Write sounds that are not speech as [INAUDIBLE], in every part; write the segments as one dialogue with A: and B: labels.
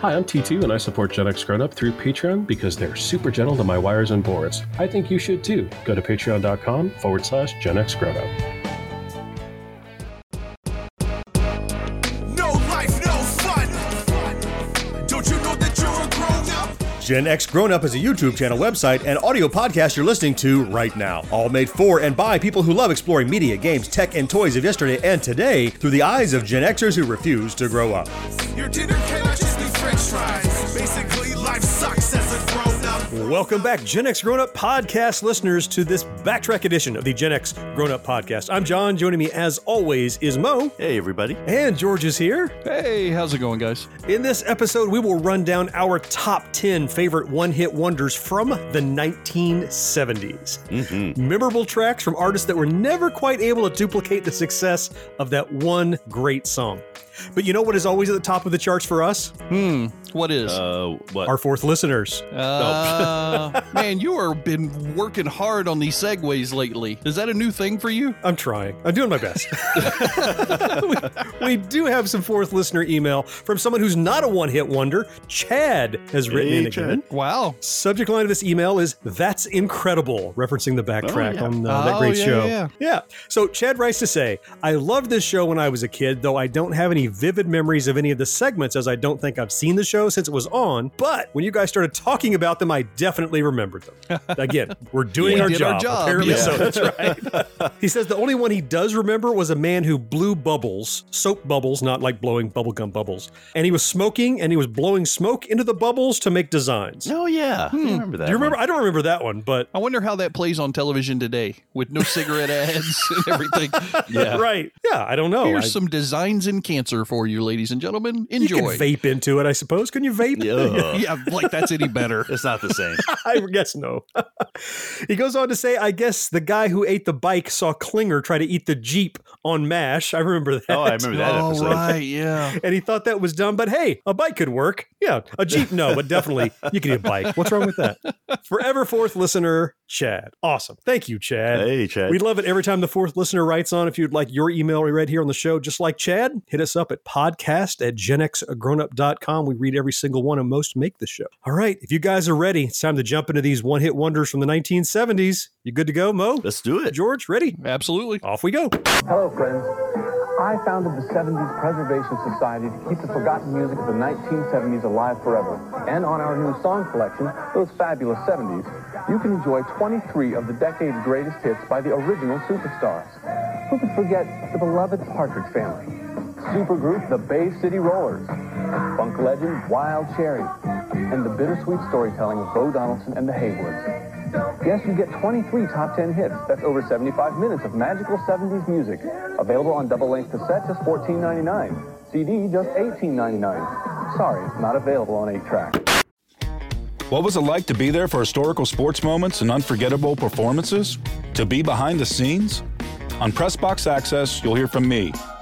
A: Hi, I'm T2 and I support Gen X Grown Up through Patreon because they're super gentle to my wires and boards. I think you should too. Go to patreon.com forward slash Gen X Grown Up.
B: No life, no fun. Don't you know that you're a grown up?
C: Gen X Grown Up is a YouTube channel, website, and audio podcast you're listening to right now. All made for and by people who love exploring media, games, tech, and toys of yesterday and today through the eyes of Gen Xers who refuse to grow up.
B: Your dinner cannot just be french fries. Basically, life sucks as a grown up.
C: Welcome back, Gen X Grown Up podcast listeners, to this backtrack edition of the Gen X Grown Up podcast. I'm John. Joining me, as always, is Mo.
D: Hey, everybody.
C: And George is here.
E: Hey, how's it going, guys?
C: In this episode, we will run down our top 10 favorite one hit wonders from the 1970s. Mm-hmm. Memorable tracks from artists that were never quite able to duplicate the success of that one great song. But you know what is always at the top of the charts for us? Hmm.
E: What is?
D: Uh, what?
C: Our fourth listeners.
E: Uh, [LAUGHS] man, you are been working hard on these segues lately. Is that a new thing for you?
C: I'm trying. I'm doing my best. [LAUGHS] we, we do have some fourth listener email from someone who's not a one hit wonder. Chad has written
D: Hey,
C: in again.
E: Wow.
C: Subject line of this email is "That's incredible," referencing the backtrack
D: yeah.
C: on uh, that
E: Oh,
C: great
E: yeah,
C: show.
E: yeah,
C: yeah. So Chad writes to say, "I loved this show when I was a kid, though I don't have any vivid memories of any of the segments, as I don't think I've seen the show since it was on. But when you guys started talking about them, I definitely remembered them. [LAUGHS] Again, we're doing
E: We
C: our, job,
E: our job,
C: Apparently,
E: yeah.
C: so that's right. [LAUGHS] he says the only one he does remember was a man who blew bubbles, soap bubbles, not like blowing bubblegum bubbles, and he was smoking and he was blowing smoke into the bubbles to make designs."
D: Oh, yeah. I hmm. remember that.
C: Do you remember?
D: one.
C: I don't remember that one, but
E: I wonder how that plays on television today with no cigarette ads and everything. [LAUGHS]
D: Yeah.
C: right. Yeah, I don't know.
E: Here's
C: I-
E: some designs in cancer for you, ladies and gentlemen.
C: you can
E: Enjoy.
C: vape into it, I suppose. Can you vape?
D: Ugh. [LAUGHS]
E: yeah, like that's any better.
D: It's not the same. [LAUGHS]
C: I guess no. [LAUGHS] he goes on to say, I guess the guy who ate the bike saw Klinger try to eat the Jeep on MASH. I remember that.
D: Oh, I remember that
E: oh,
D: episode.
E: right. Yeah.
C: And he thought that was dumb, but hey, a bike could work. Yeah, a Jeep, no, but definitely you can eat a bike. What's wrong with that? Forever fourth listener, Chad. Awesome. Thank you, Chad.
D: Hey, Chad.
C: We love it every time the fourth listener writes on. If you'd like your email read here on the show, just like Chad, hit us up at podcast at genxgrownup.com. We read every single one and most make the show. All right, if you guys are ready, it's time to jump into these one hit wonders from the 1970s. You good to go, Mo?
D: Let's do it.
C: George, ready?
E: Absolutely.
C: Off we go.
F: Hello, friends. I founded the 70s Preservation Society to keep the forgotten music of the 1970s alive forever. And on our new song collection, Those Fabulous 70s, you can enjoy 23 of the decade's greatest hits by the original superstars. Who could forget the beloved Partridge Family? Supergroup The Bay City Rollers, funk legend Wild Cherry, and the bittersweet storytelling of Bo Donaldson and the Haywoods. Yes, you get 23 top 10 hits. That's over 75 minutes of magical 70s music. Available on double-length cassette, just $14.99. CD, just $18.99. Sorry, not available on 8-track.
G: What was it like to be there for historical sports moments and unforgettable performances? To be behind the scenes? On Pressbox Access, you'll hear from me,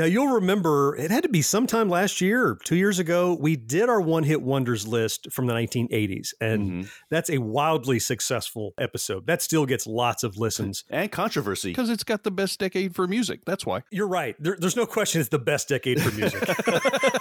C: Now you'll remember it had to be sometime last year two years ago. We did our one hit wonders list from the 1980s, and mm-hmm. that's a wildly successful episode. That still gets lots of listens.
D: And controversy.
E: Because it's got the best decade for music. That's why.
C: You're right. There, there's no question it's the best decade for music. [LAUGHS]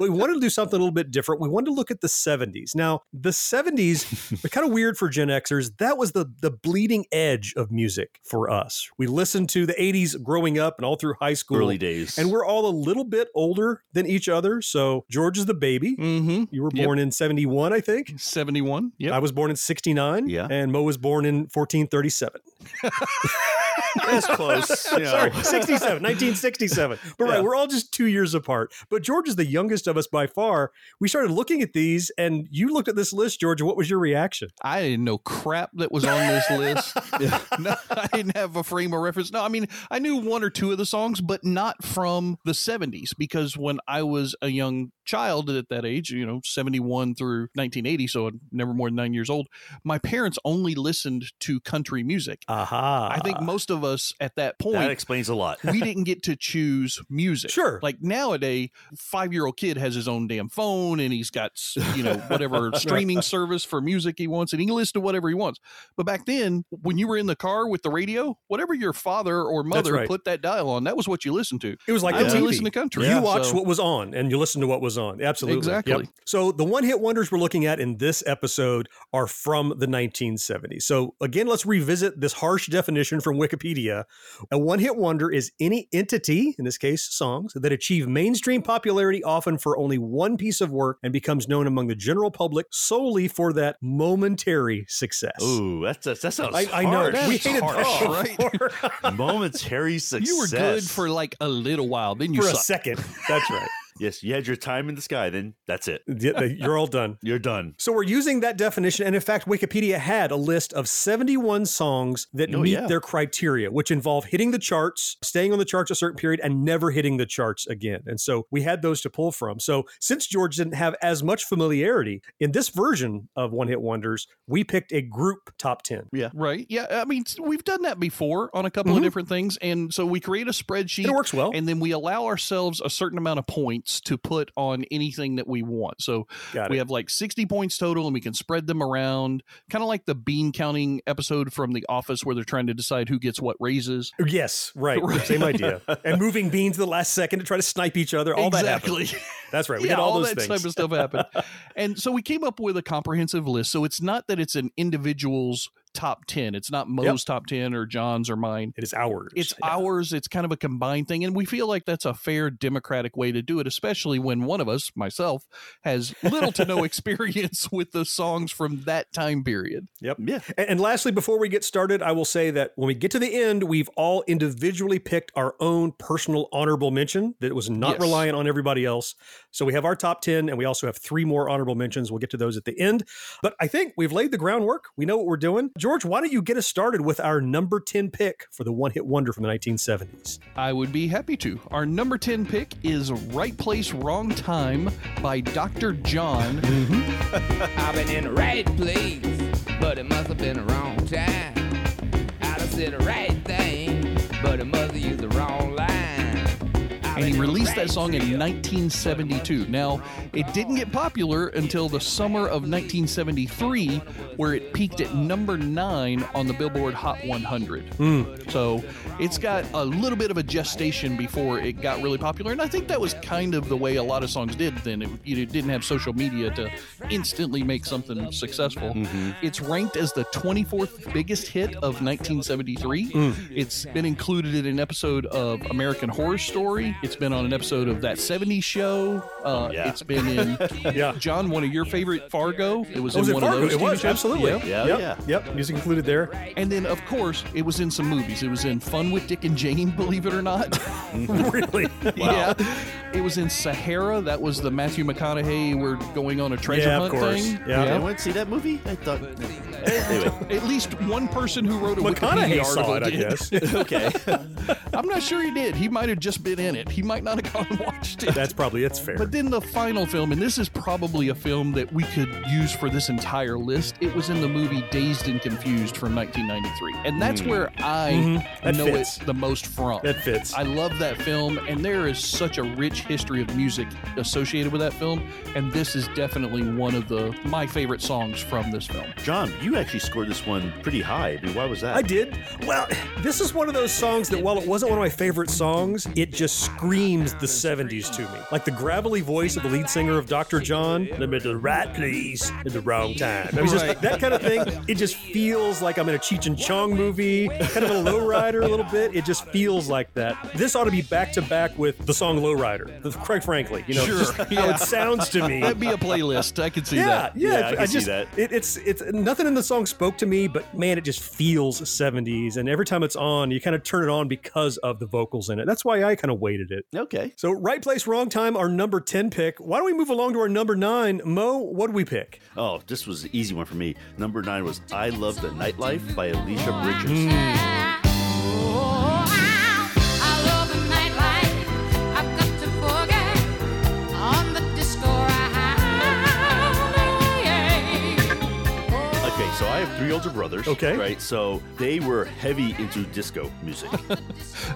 C: we wanted to do something a little bit different. We wanted to look at the 70s. Now, the 70s are kind of weird for Gen Xers. That was the the bleeding edge of music for us. We listened to the 80s growing up and all through high school.
D: Early days.
C: And we're all a little bit older than each other. So George is the baby.
E: Mm-hmm.
C: You were
E: Yep.
C: born in 71, I think.
E: 71. Yeah.
C: I was born in 69.
D: Yeah.
C: And Mo was born in 1437. [LAUGHS]
D: That's close. [LAUGHS] You know.
C: Sorry, 67, 1967. But right, we're all just two years apart. But George is the youngest of us by far. We started looking at these, and you looked at this list, George. What was your reaction?
E: I didn't know crap that was on this list. [LAUGHS] [LAUGHS] no, I didn't have a frame of reference. No, I mean, I knew one or two of the songs, but not from the 70s because when I was a young child at that age, you know, 71 through 1980, so never more than nine years old, my parents only listened to country music.
C: Aha.
E: I think most of of us at that point
D: That explains a lot. [LAUGHS]
E: we didn't get to choose music.
C: Sure.
E: Like nowadays, five year old kid has his own damn phone and he's got, you know, whatever [LAUGHS] streaming service for music he wants and he can listen to whatever he wants. But back then, when you were in the car with the radio, whatever your father or mother
C: right.
E: put that dial on, that was what you listened to.
C: It was like
E: I
C: the TV.
E: listen to country.
C: You
E: Yeah,
C: watched
E: so-
C: what was on and you listened to what was on. Absolutely.
E: Exactly.
C: Yep. So the one hit wonders we're looking at in this episode are from the 1970s. So again, let's revisit this harsh definition from Wikipedia. A one hit wonder is any entity, in this case songs, that achieve mainstream popularity often for only one piece of work and becomes known among the general public solely for that momentary success.
D: Ooh, that's, that's that sounds.
C: I, I know.
D: harsh.
C: We hated
E: harsh,
C: that
E: right? [LAUGHS]
D: Momentary success.
E: You were good for like a little while, then you
C: for a second. That's right.
D: Yes. You had your time in the sky. Then that's it. [LAUGHS]
C: You're all done. [LAUGHS]
D: You're done.
C: So we're using that definition, and in fact, Wikipedia had a list of 71 songs that
D: Oh,
C: meet
D: yeah.
C: their criteria, which involve hitting the charts, staying on the charts a certain period, and never hitting the charts again. And so we had those to pull from. So since George didn't have as much familiarity in this version of One Hit Wonders, we picked a group top 10. Yeah.
E: Right. Yeah. I mean, we've done that before on a couple
C: Mhm.
E: of different things. And so we create a spreadsheet.
C: It works well.
E: And then we allow ourselves a certain amount of points to put on anything that we want. So we have like 60 points total and we can spread them around, kind of like the bean counting episode from The Office where they're trying to decide who gets what raises.
C: Yes, right.
E: Right. [LAUGHS]
C: Same idea. And moving beans the last second to try to snipe each other. All that happened.
E: exactly.
C: That's right. We
E: yeah,
C: did all,
E: all
C: those
E: that
C: things.
E: type of stuff happened. and so we came up with a comprehensive list. So it's not that it's an individual's top 10. It's not Mo's top 10 or John's or mine.
C: It is ours.
E: It's
C: Yeah.
E: ours. It's kind of a combined thing. And we feel like that's a fair democratic way to do it, especially when one of us, myself, has little to no [LAUGHS] experience with the songs from that time period.
C: Yep.
D: Yeah.
C: And, and lastly, before we get started, I will say that when we get to the end, we've all individually picked our own personal honorable mention that was not
E: Yes.
C: reliant on everybody else. So we have our top 10, and we also have three more honorable mentions. We'll get to those at the end. But I think we've laid the groundwork. We know what we're doing. George, why don't you get us started with our number 10 pick for the one hit wonder from the 1970s?
E: I would be happy to. Our number 10 pick is Right Place, Wrong Time by Dr. John. Mm-hmm. [LAUGHS]
H: I've been in the right place, but it must have been the wrong time. I done said the right thing, but it must have used the wrong line.
E: And he released that song in 1972. Now, it didn't get popular until the summer of 1973, where it peaked at number nine on the Billboard Hot 100. Hmm. So it's got a little bit of a gestation before it got really popular, and I think that was kind of the way a lot of songs did then. It, you didn't have social media to instantly make something successful. Mm-hmm. It's ranked as the 24th biggest hit of 1973. Hmm. It's been included in an episode of American Horror Story. It's been on an episode of That 70s Show. Uh,
D: Yeah.
E: It's been in, [LAUGHS]
C: Yeah.
E: John, one of your favorite Fargo. It was
C: Oh, was
E: in
C: it
E: one
C: Fargo?
E: of those
C: It was,
E: shows.
C: absolutely.
E: Yep.
D: Yeah,
C: yep.
D: yeah.
C: Yep. Music included there.
E: And then, of course, it was in some movies. It was in Fun with Dick and Jane, believe it or not. [LAUGHS]
C: really? [LAUGHS]
E: Yeah. It was in Sahara. That was the Matthew McConaughey, we're going on a treasure
C: Yeah,
E: hunt thing.
C: Yeah.
D: I went to see that movie. I thought. Anyway,
E: At least one person who wrote a
C: McConaughey
E: Wikipedia
C: saw
E: article
C: it, I guess.
D: okay.
E: I'm not sure he did. He might have just been in it. He might not have gone and watched it.
C: That's probably, it's fair.
E: But then the final film, and this is probably a film that we could use for this entire list. It was in the movie Dazed and Confused from 1993, and that's where I
C: Mhm.
E: Know
C: fits.
E: it the most from.
C: that fits.
E: I love that film, and there is such a rich history of music associated with that film. And this is definitely one of the my favorite songs from this film.
D: John, you actually scored this one pretty high. I mean, why was that?
C: I did. Well, this is one of those songs that while it wasn't one of my favorite songs, it just screams the 70s to me. Like the gravelly voice of the lead singer of Dr. John, I'm at the right place at the wrong time. I mean, just
E: Right.
C: that kind of thing. It just feels like I'm in a Cheech and Chong movie, kind of a lowrider a little bit. It just feels like that. This ought to be back to back with the song Lowrider, the- quite frankly. You know,
E: Sure,
C: just how it sounds to me.
E: That'd be a playlist. I could see
C: Yeah,
E: that.
C: yeah,
D: Yeah, I can see
C: just
D: that.
C: It, it's it's nothing in the song spoke to me, but man, it just feels 70s, and every time it's on, you kind of turn it on because of the vocals in it. That's why I kind of weighted it.
D: Okay.
C: So, right place, wrong time. Our number 10 pick. Why don't we move along to our number nine? Mo, what do we pick?
D: Oh, this was the easy one for me. Number nine was "I Love the Nightlife" by Alicia Bridges.
C: Mm.
D: Three older brothers.
C: Okay.
D: Right. So they were heavy into disco music. [LAUGHS]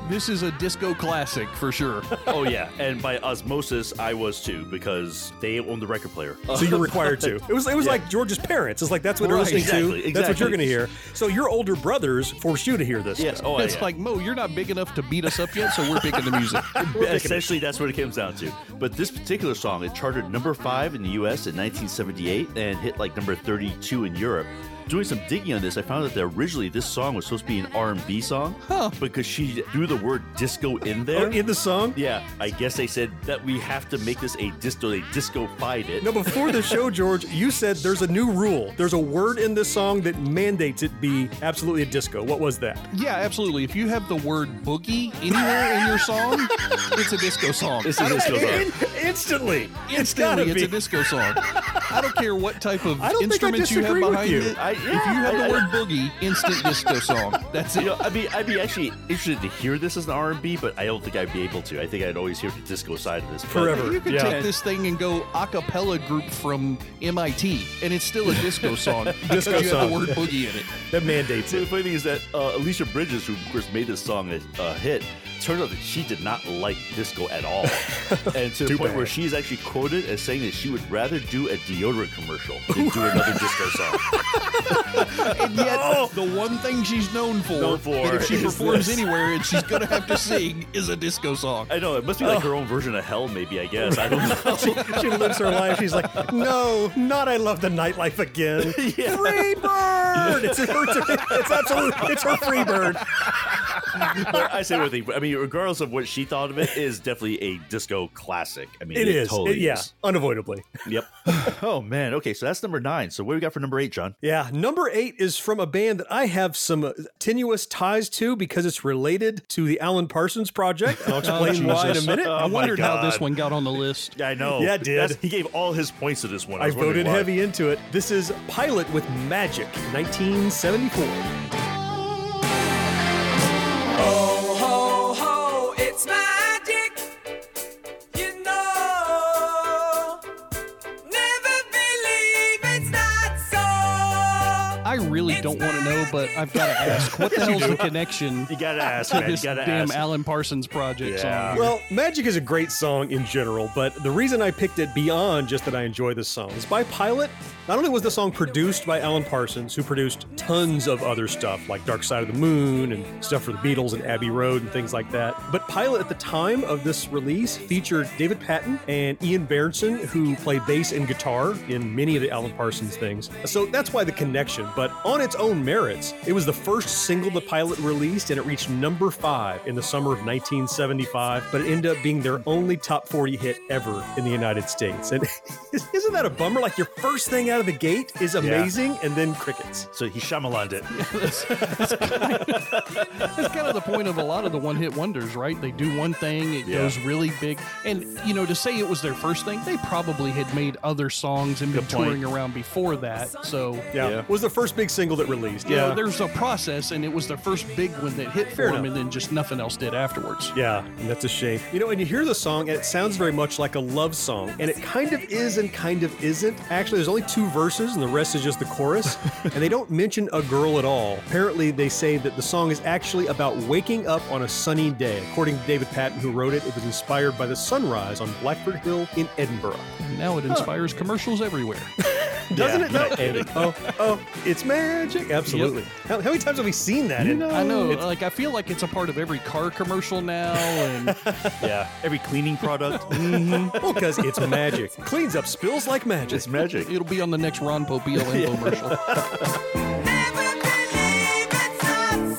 E: This is a disco classic for sure. [LAUGHS]
D: oh yeah, and by osmosis, I was too because they owned the record player. [LAUGHS]
C: So you're required to. It was it was
D: Yeah.
C: like George's parents. It's like that's what they're
D: Right,
C: listening
D: exactly,
C: to. That's what you're going to hear. So your older brothers forced you to hear this.
D: Yes.
C: stuff.
D: Oh,
E: it's
D: yeah.
E: like Mo, you're not big enough to beat us up yet, so we're picking the music.
D: Essentially, that's what it comes down to. But this particular song, it charted number five in the U.S. in 1978 and hit like number 32 in Europe. Doing some digging on this, I found out that originally this song was supposed to be an R&B song, huh. because she threw the word disco in oh, there.
C: Oh, in the song.
D: yeah, I guess they said that we have to make this a disco. They disco-fied it.
C: No, before the show, [LAUGHS] George, you said there's a new rule. There's a word in this song that mandates it be absolutely a disco. What was that?
E: Yeah, absolutely. If you have the word boogie anywhere in your song, [LAUGHS] it's a disco song.
D: It's a disco song.
C: In- instantly.
E: Instantly, it's
C: be.
E: a disco song. I don't care what type of
C: I don't think I
E: instruments you have behind
C: you.
E: it.
D: I-
E: if you have
D: I-
E: the
D: I-
E: word boogie, instant disco song. That's
D: You
E: it.
D: know, I'd be, I'd be actually interested to hear this as an R&B, but I don't think I'd be able to. I think I'd always hear the disco side of this. But-
C: Forever.
E: You could
C: Yeah.
E: take this thing and go a cappella group from MIT, and it's still a disco [LAUGHS] song.
C: Disco
E: because you have
C: song.
E: the word boogie in it.
C: That mandates
D: So the funny thing is that uh, Alicia Bridges, who of course made this song a, a hit, turns out that she did not like disco at all, [LAUGHS] and to the point
C: bad.
D: where she's actually quoted as saying that she would rather do a deodorant commercial than do [LAUGHS] another disco song.
E: And yet, the one thing she's known for,
D: Known for
E: that if she performs
D: this.
E: anywhere and she's gonna have to [LAUGHS] sing, is a disco song.
D: I know it must be like her own version of hell, maybe. I guess I don't know.
C: she, she lives her life. She's like, no, not I love the nightlife again. Free bird. It's, her, it's absolute. It's her free bird. [LAUGHS]
D: But I say one thing. I mean, regardless of what she thought of it, is definitely a disco classic. I mean,
C: It is.
D: totally
C: It- yeah,
D: is.
C: unavoidably.
D: Yep. [LAUGHS] oh man. Okay, so that's number nine. So what do we got for number eight, John?
C: Yeah, number eight is from a band that I have some uh, tenuous ties to because it's related to the Alan Parsons Project. I'll [LAUGHS] explain why in a
E: Jesus.
C: minute.
E: I
D: my
E: wondered how this one got on the list.
D: Yeah, I know.
C: Yeah, it did.
D: That's- he gave all his points to this one.
C: I
D: was
C: voted
D: why.
C: heavy into it. This is Pilot with Magic, 1974.
E: I really don't want to know, but I've got to ask: What [LAUGHS] the hell's the connection
D: You gotta [LAUGHS] ask,
E: to
D: man. You
E: this
D: gotta
E: damn
D: ask.
E: Alan Parsons project
D: Yeah.
E: song?
C: Well, Magic is a great song in general, but the reason I picked it beyond just that I enjoy this song is by Pilot. Not only was the song produced by Alan Parsons, who produced tons of other stuff like Dark Side of the Moon and stuff for the Beatles and Abbey Road and things like that, but Pilot at the time of this release featured David Paton and Ian Bairnson, who play bass and guitar in many of the Alan Parsons things. So that's why the connection. But on its own merits, it was the first single the Pilot released, and it reached number five in the summer of 1975. But it ended up being their only top 40 hit ever in the United States. And [LAUGHS] isn't that a bummer? Like your first thing out of the gate is amazing, and then crickets.
D: So he Shyamalan'd it. [LAUGHS]
E: That's kind of the point of a lot of the one-hit wonders, right? They do one thing, it
D: Yeah.
E: goes really big, and you know, to say it was their first thing, they probably had made other songs and been
D: point.
E: touring around before that. So
C: Yeah.
D: Yeah.
C: Was the first big single that released.
E: you
C: Yeah.
E: know, there's a process, and it was their first big one that hit
C: Fair
E: for them,
C: enough.
E: and then just nothing else did afterwards.
C: Yeah, and that's a shame. You know, and you hear the song, and it sounds very much like a love song, and it kind of is and kind of isn't. Actually, there's only two verses, and the rest is just the chorus, [LAUGHS] and they don't mention a girl at all. Apparently, they say that the song is actually about waking up on a sunny day. According to David Paton, who wrote it, it was inspired by the sunrise on Blackford Hill in Edinburgh.
E: And now it inspires commercials everywhere. [LAUGHS]
C: Doesn't
D: Yeah,
C: it? No. [LAUGHS] oh, oh, it's magic. Absolutely. How, how many times have we seen that? in-
E: I know, like I feel like it's a part of every car commercial now, and [LAUGHS]
D: Yeah. Every cleaning product. [LAUGHS]
C: Well, because it's magic. Cleans up spills like magic.
D: it's magic.
E: it'll be on the next Ron Popeil infomercial.
I: Never believe it's [LAUGHS] not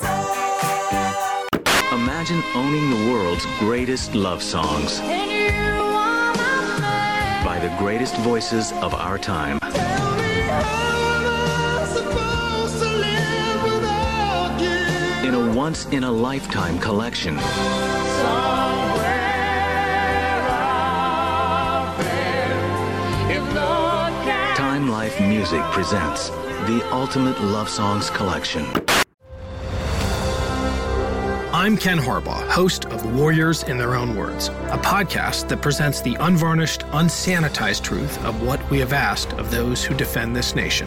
I: so.
J: Imagine owning the world's greatest love songs
I: And you are my
J: by the greatest voices of our time. In a once in a lifetime collection. Time Life Music presents the Ultimate Love Songs Collection.
K: I'm Ken Harbaugh, host of Warriors in Their Own Words, a podcast that presents the unvarnished, unsanitized truth of what we have asked of those who defend this nation.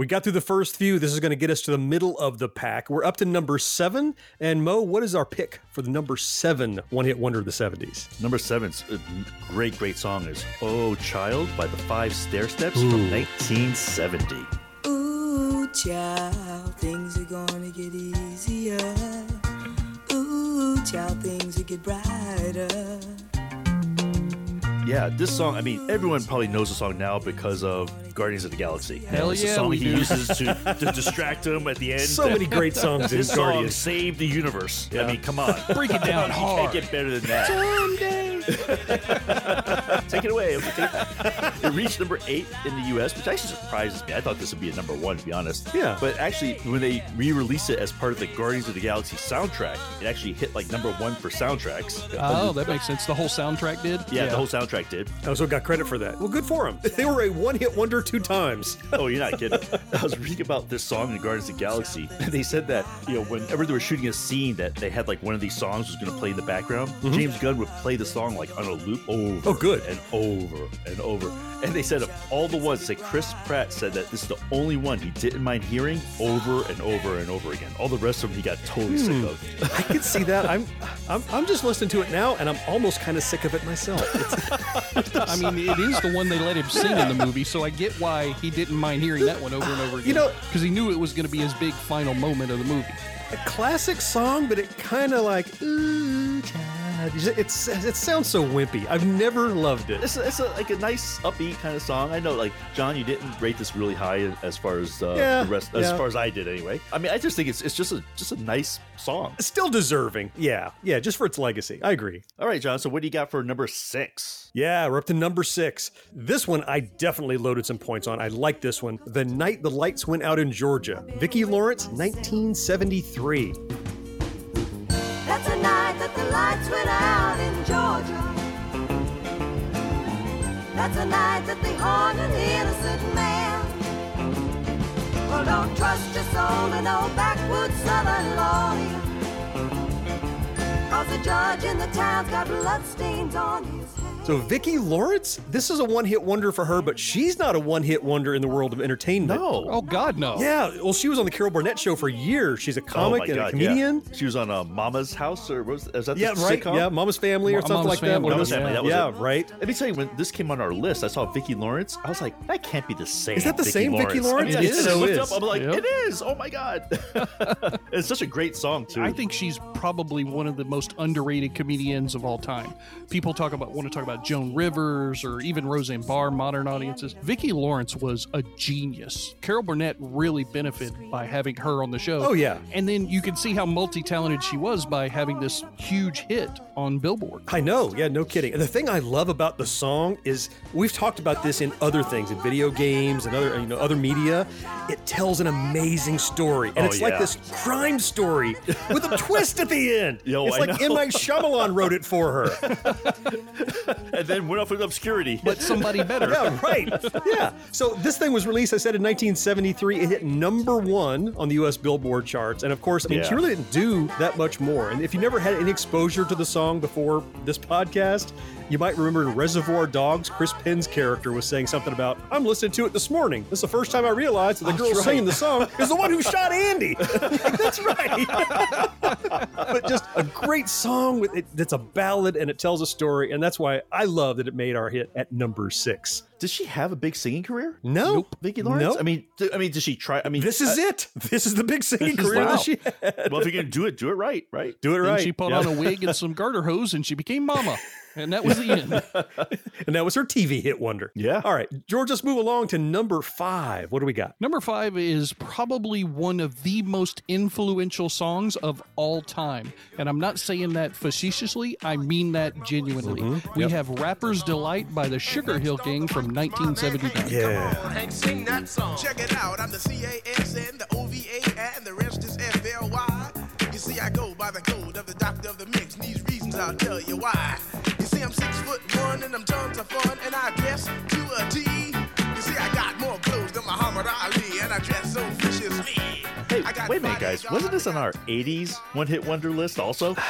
C: We got through the first few. This is going to get us to the middle of the pack. We're up to number seven. And Mo, what is our pick for the number seven one hit wonder of the 70s?
D: Number seven's a great, great song is Oh Child by the Five Stairsteps
C: Ooh.
D: from 1970.
L: Ooh, child, things are gonna get easier. Ooh, child, things will get brighter.
D: Yeah, this song, I mean, everyone probably knows the song now because of Guardians of the Galaxy.
E: Hell
D: it's
E: yeah,
D: the song
E: we
D: he
E: do.
D: uses to, [LAUGHS] to distract him at the end.
C: So many great songs in
D: This song
C: Guardians.
D: saved the universe. I mean, come on. [LAUGHS]
E: Break it down [LAUGHS]
D: you
E: hard.
D: can't get better than that. Take it away. Okay, take- It reached number eight in the U.S., which actually surprises me. I thought this would be a number one, to be honest.
C: Yeah.
D: But actually, when they re-released it as part of the Guardians of the Galaxy soundtrack, it actually hit like number one for soundtracks.
E: Oh, that makes sense. The whole soundtrack did.
D: Yeah, the whole soundtrack did.
C: I also got credit for that. Well, good for them. [LAUGHS] They were a one hit wonder two times. [LAUGHS]
D: Oh, you're not kidding. I was reading about this song in Guardians of the Galaxy, [LAUGHS] and they said that, you know, whenever they were shooting a scene that they had like one of these songs was going to play in the background, James Gunn would play the song like on a loop over
C: Mm-hmm. Oh, good.
D: and over and over. And they said of all the ones, say Chris Pratt said that this is the only one he didn't mind hearing over and over and over again. All the rest of them he got totally sick
C: Hmm.
D: of.
C: I can see that. I'm, I'm, I'm just listening to it now, and I'm almost kind of sick of it myself.
E: I mean, it is the one they let him sing in the movie, so I get why he didn't mind hearing that one over and over again.
C: You know-
E: because he knew it was going to be his big final moment of the movie.
C: a classic song, but it kind of like, ooh, child. It's, it sounds so wimpy. I've never loved it.
D: It's, a, it's a, like a nice upbeat kind of song. I know, like John, you didn't rate this really high as far as uh,
C: Yeah,
D: the rest, as
C: yeah.
D: far as I did anyway. I mean, I just think it's it's just a just a nice song.
C: Still deserving. Yeah. Yeah. Just for its legacy. I agree.
D: All right, John. So what do you got for number six?
C: Yeah, we're up to number six. This one I definitely loaded some points on. I like this one. The Night the Lights Went Out in Georgia. Vicki Lawrence, 1973.
L: That's the night that the lights went out in Georgia. That's the night that they hung an innocent man. Well, don't trust your soul to no backwoods southern lawyer. Cause the judge in the town's got bloodstains on his head.
C: So Vicki Lawrence, this is a one-hit wonder for her, but she's not a one-hit wonder in the world of entertainment.
D: No.
E: Oh God, no.
C: Yeah, well, she was on the Carol Burnett show for years. She's a comic
D: oh
C: and
D: God,
C: a comedian.
D: Yeah. She was on uh, Mama's House, or was is that the
C: Yeah, right.
D: sitcom?
C: Yeah, Mama's Family or
E: Ma-
C: something
E: Mama's
C: like that.
E: Family,
C: One of
D: Mama's
C: those-
D: Family, that was
C: yeah,
D: it.
C: right.
D: Let me tell you, when this came on our list, I saw Vicki Lawrence. I was like, that can't be the same.
C: Is that the same Vicki Lawrence?
D: I mean,
C: It
D: I
C: so
D: looked
C: is.
D: Up, I'm like,
E: Yep.
D: it is. Oh my god, [LAUGHS] it's such a great song too.
E: I think she's probably one of the most underrated comedians of all time. People talk about want to talk about Joan Rivers or even Roseanne Barr, modern audiences. Vicki Lawrence was a genius. Carol Burnett really benefited by having her on the show.
C: Oh, yeah.
E: And then you can see how multi-talented she was by having this huge hit on Billboard.
C: I know, yeah, no kidding. And the thing I love about the song is we've talked about this in other things, in video games and other you know other media. It tells an amazing story, and
D: Oh,
C: it's like this crime story with a [LAUGHS] twist at the end.
D: Yo,
C: it's
D: I
C: like
D: know.
C: M. Night Shyamalan wrote it for her. [LAUGHS]
D: and then went off into obscurity.
E: But somebody better. [LAUGHS]
C: yeah, right. Yeah. So this thing was released, I said, in 1973. It hit number one on the U.S. Billboard charts, and of course, I mean, she really didn't do that much more. And if you never had any exposure to the song before this podcast, you might remember in Reservoir Dogs, Chris Penn's character was saying something about, "I'm listening to it this morning. This is the first time I realized that the girl
D: right.
C: singing the song is the one who shot Andy." [LAUGHS] That's right. [LAUGHS] but just a great song with it, that's a ballad and it tells a story, and that's why I love that it made our hit at number six.
D: Does she have a big singing career?
C: No, nope.
D: Vicki Lawrence.
C: Nope.
D: I mean, d- I mean, did she try? I mean,
C: This is
D: uh,
C: it. This is the big singing
D: is- [LAUGHS]
C: career
D: wow.
C: that she had.
D: Well, if you're gonna do it, do it right, right?
C: Do it
E: Then
C: right.
E: she put
C: Yeah.
E: on a wig and some garter hose and she became mama. And that was the end. [LAUGHS]
C: and that was her TV hit wonder.
D: Yeah.
C: All right, George, let's move along to number five. What do we got?
E: Number five is probably one of the most influential songs of all time. And I'm not saying that facetiously, I mean that genuinely. Mm-hmm. We
C: Yep.
E: have Rapper's Delight by the Sugar Hill Gang from 1979.
C: Yeah.
B: and sing that song. Check it out, I'm the CASN, the OVA, and the rest is FLY. You see, I go by the code of the doctor of the mix, and these reasons I'll tell you why. You see, I'm six foot one, and I'm tons of fun, and I dress to a T. You see, I got more clothes than Muhammad Ali, and I dress so viciously.
D: Hey,
B: I got
D: wait a minute, guys. Wasn't this on our 80s one hit wonder list also? [SIGHS]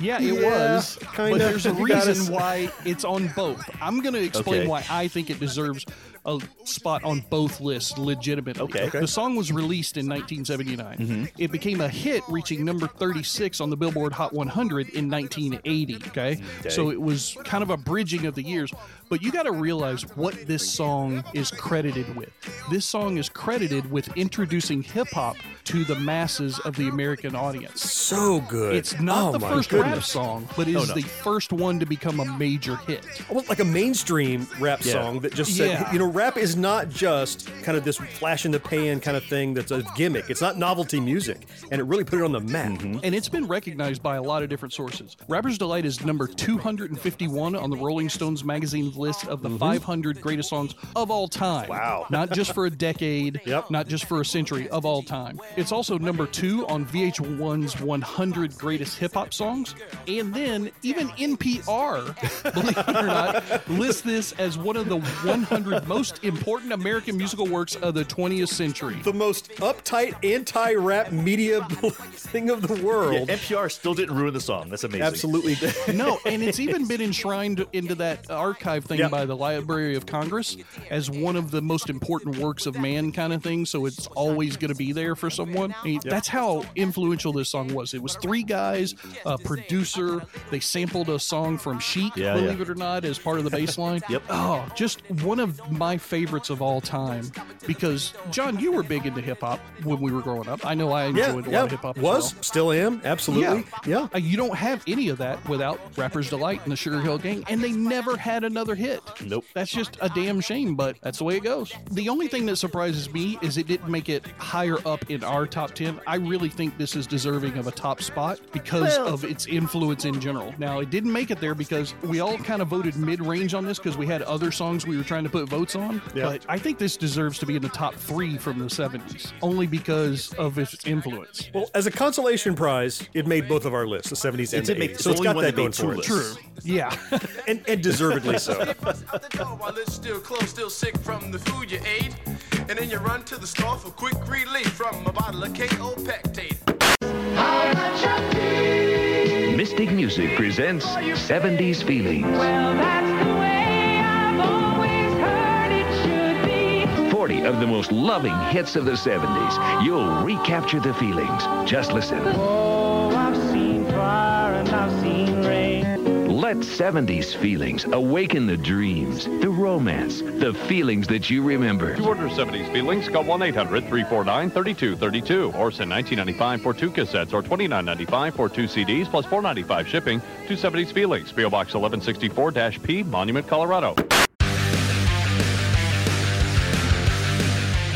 E: Yeah, it
C: Yeah,
E: was.
C: kinda.
E: But there's a
C: You got us.
E: reason why it's on both. I'm going to explain
D: Okay.
E: why I think it deserves a spot on both lists legitimately.
D: Okay. Okay.
E: The song was released in 1979.
C: Mm-hmm.
E: It became a hit, reaching number 36 on the Billboard Hot 100 in 1980. Okay? So it was kind of a bridging of the years. But you got to realize what this song is credited with. This song is credited with introducing hip hop to the masses of the American audience.
C: So good.
E: It's not
C: Oh,
E: the first rap song, but it is
D: no.
E: the first one to become a major hit.
C: Almost like a mainstream rap
D: Yeah.
C: song that just said,
E: Yeah.
C: you know, rap is not just kind of this flash in the pan kind of thing that's a gimmick. It's not novelty music. And it really put it on the map. Mm-hmm.
E: And it's been recognized by a lot of different sources. Rapper's Delight is number 251 on the Rolling Stones magazine list of the mm-hmm. 500 greatest songs of all time.
C: Wow.
E: Not just for a decade, [LAUGHS]
C: Yep.
E: not just for a century, of all time. It's also number two on VH1's 100 greatest hip hop songs. And then even NPR, believe it or not, lists this as one of the 100 most important American musical works of the 20th century.
C: The most uptight anti rap media [LAUGHS] thing of the world.
D: Yeah, NPR still didn't ruin the song. That's amazing.
C: Absolutely.
E: no, and it's even been enshrined into that archive thing
C: Yep.
E: by the Library of Congress as one of the most important works of man kind of thing. So it's always going to be there for someone. Mean, That's how influential this song was. It was three guys, a producer. They sampled a song from Chic,
D: Yeah,
E: believe
D: yeah.
E: it or not, as part of the bass line. [LAUGHS]
D: Yep.
E: Oh, just one of my favorites of all time. Because John, you were big into hip hop when we were growing up. I know I
C: yeah,
E: enjoyed a lot
C: yeah.
E: of hip hop.
C: Was,
E: well.
C: still am. Absolutely. Yeah.
E: Uh, You don't have any of that without Rapper's Delight and the Sugar Hill Gang, and they never had another hit.
D: Nope.
E: That's just a damn shame, but that's the way it goes. The only thing that surprises me is it didn't make it higher up in our top 10. I really think this is deserving of a top spot because
D: Well-
E: of its influence in general. Now, it didn't make it there because we all kind of voted mid range on this because we had other songs we were trying to put votes on.
C: Yeah.
E: But I think this deserves to be in the top three from the 70s, only because of its influence.
C: Well, as a consolation prize, it made both of our lists, the 70s and
D: It
C: the 80s.
D: it's
C: So
D: the
C: it's
D: only
C: got that
D: that
C: going
D: made
C: for it.
E: True. Yeah.
C: And, and deservedly [LAUGHS] so.
B: At the door while it's still closed, still sick from the food you ate. And then you run to the store for quick relief from a bottle of Kaopectate.
M: Mystic Music presents 70s Feelings.
I: Well, that's the way I've always heard it should be.
M: 40 of the most loving hits of the 70s. You'll recapture the feelings. Just listen.
I: Oh, I've seen fire and I've seen rain.
M: Let 70s feelings awaken the dreams, the romance, the feelings that you remember.
N: To order 70s Feelings, call 1-800-349-3232 or send 1995 for two cassettes or 29.95 for two CDs plus 4.95 shipping to 70s Feelings, PO Box 1164-P, Monument, Colorado.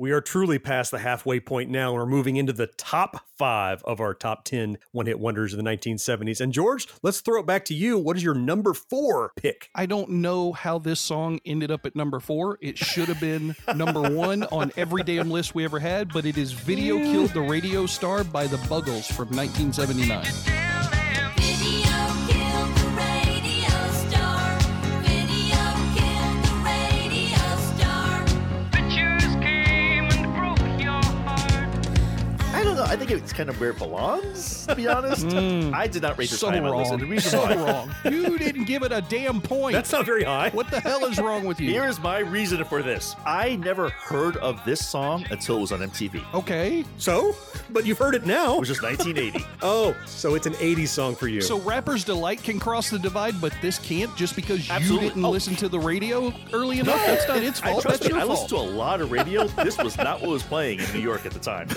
C: We are truly past the halfway point now. We're moving into the top five of our top 10 one hit wonders of the 1970s. And George, let's throw it back to you. What is your number four pick?
E: I don't know how this song ended up at number four. It should have been number one on every damn list we ever had, but it is Video Killed the Radio Star by the Buggles from 1979.
O: I don't know.
D: I think it's kind of where it belongs. To be honest, [LAUGHS]
E: Mm.
D: I did not rate this
E: so
D: high on my list,
E: wrong.
D: and the reason
E: so
D: why.
E: wrong. [LAUGHS] You didn't give it a damn point.
C: That's not very high.
E: What the hell is wrong with you? [LAUGHS]
D: Here is my reason for this. I never heard of this song until it was on MTV.
E: Okay.
C: So, but you've heard it now.
D: It was just 1980.
C: Oh, so it's an 80s song for you.
E: So Rapper's Delight can cross the divide, but this can't just because
D: Absolutely.
E: you didn't
D: Oh.
E: listen to the radio early enough. That's not its
D: I
E: fault.
D: trust
E: That's
D: me,
E: your
D: I
E: fault.
D: listened to a lot of radio. this was not what was playing in New York at the time.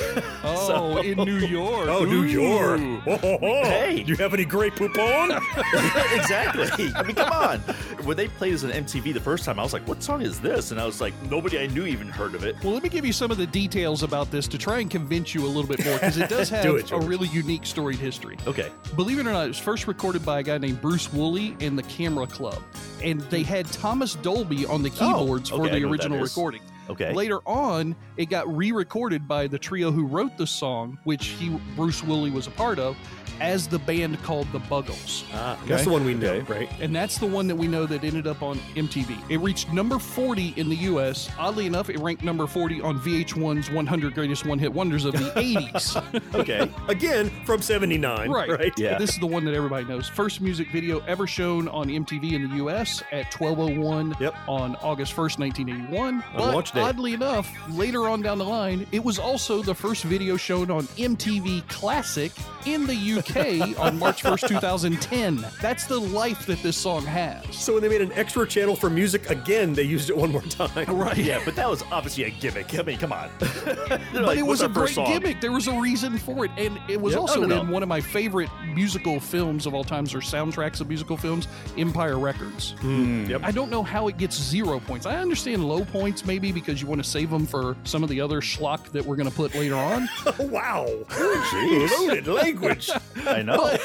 E: Oh,
D: So- [LAUGHS]
E: in New York.
C: Oh, New York.
E: Ooh.
C: Oh, ho, ho.
D: Hey.
C: Do you have any Grey Poupon? [LAUGHS]
D: exactly. I mean, come on. When they played this on MTV the first time, I was like, "What song is this?" And I was like, nobody I knew even heard of it.
E: Well, let me give you some of the details about this to try and convince you a little bit more because it does [LAUGHS] have
C: Do it,
E: a really unique storied history.
D: Okay.
E: Believe it or not, it was first recorded by a guy named Bruce Woolley in the Camera Club, and they had Thomas Dolby on the oh, keyboards
D: Oh, okay,
E: for the
D: know what that
E: original recording.
D: Okay.
E: Later on, it got re-recorded by the trio who wrote the song, which he Bruce Woolley was a part of, as the band called the Buggles.
C: Ah, That's the one we know, right?
E: And that's the one that we know that ended up on MTV. It reached number 40 in the US. Oddly enough, it ranked number 40 on VH1's 100 Greatest One Hit Wonders of the [LAUGHS] 80s. [LAUGHS]
D: Okay.
C: Again, from 79.
E: Right.
C: Right.
D: Yeah.
E: This is the one that everybody knows. First music video ever shown on MTV in the US at 1201
C: Yep.
E: on August 1st, 1981.
C: On
E: but
C: launch day.
E: oddly enough, later on down the line, it was also the first video shown on MTV Classic in the UK [LAUGHS] on March 1st, 2010. That's the life that this song has.
C: So when they made an extra channel for music again, they used it one more time. [LAUGHS]
E: Right.
D: Yeah, but that was obviously a gimmick. I mean, come on. [LAUGHS]
E: but it was a great gimmick. There was a reason for it, and it was
D: Yeah.
E: also
D: No, no, no.
E: in one of my favorite musical films of all times, or soundtracks of musical films, Empire Records.
C: Mm, yep.
E: I don't know how it gets zero points. I understand low points maybe because you want to save them for some of the other schlock that we're going to put later on. [LAUGHS]
C: wow.
D: Jeez.
C: Loaded language. [LAUGHS]
D: I know.
E: but,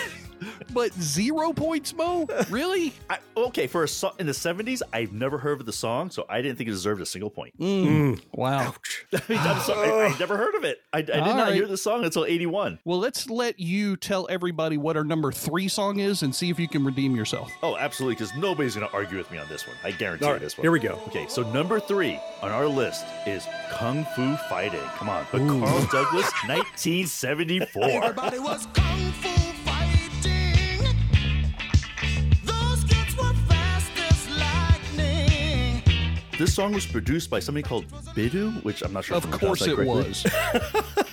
E: but zero points, Mo? Really?
D: I, okay, for a song in the 70s, I've never heard of the song, so I didn't think it deserved a single point.
E: Mm. Wow.
D: I mean, [LAUGHS] I'm sorry, I, I never heard of it. I, I did
E: All
D: not
E: right.
D: hear the song until 81.
E: Well, let's let you tell everybody what our number three song is and see if you can redeem yourself.
D: Oh, absolutely, because nobody's going to argue with me on this one. I guarantee
C: All
D: you
C: right,
D: this one.
C: here we go.
D: Okay, so number three on our list is Kung Fu Fighting. Come on. But Carl Douglas, 1974.
I: Everybody was kung fu
D: This song was produced by somebody called Biddu, which I'm not sure.
E: Of course it
D: correctly.
E: was. [LAUGHS]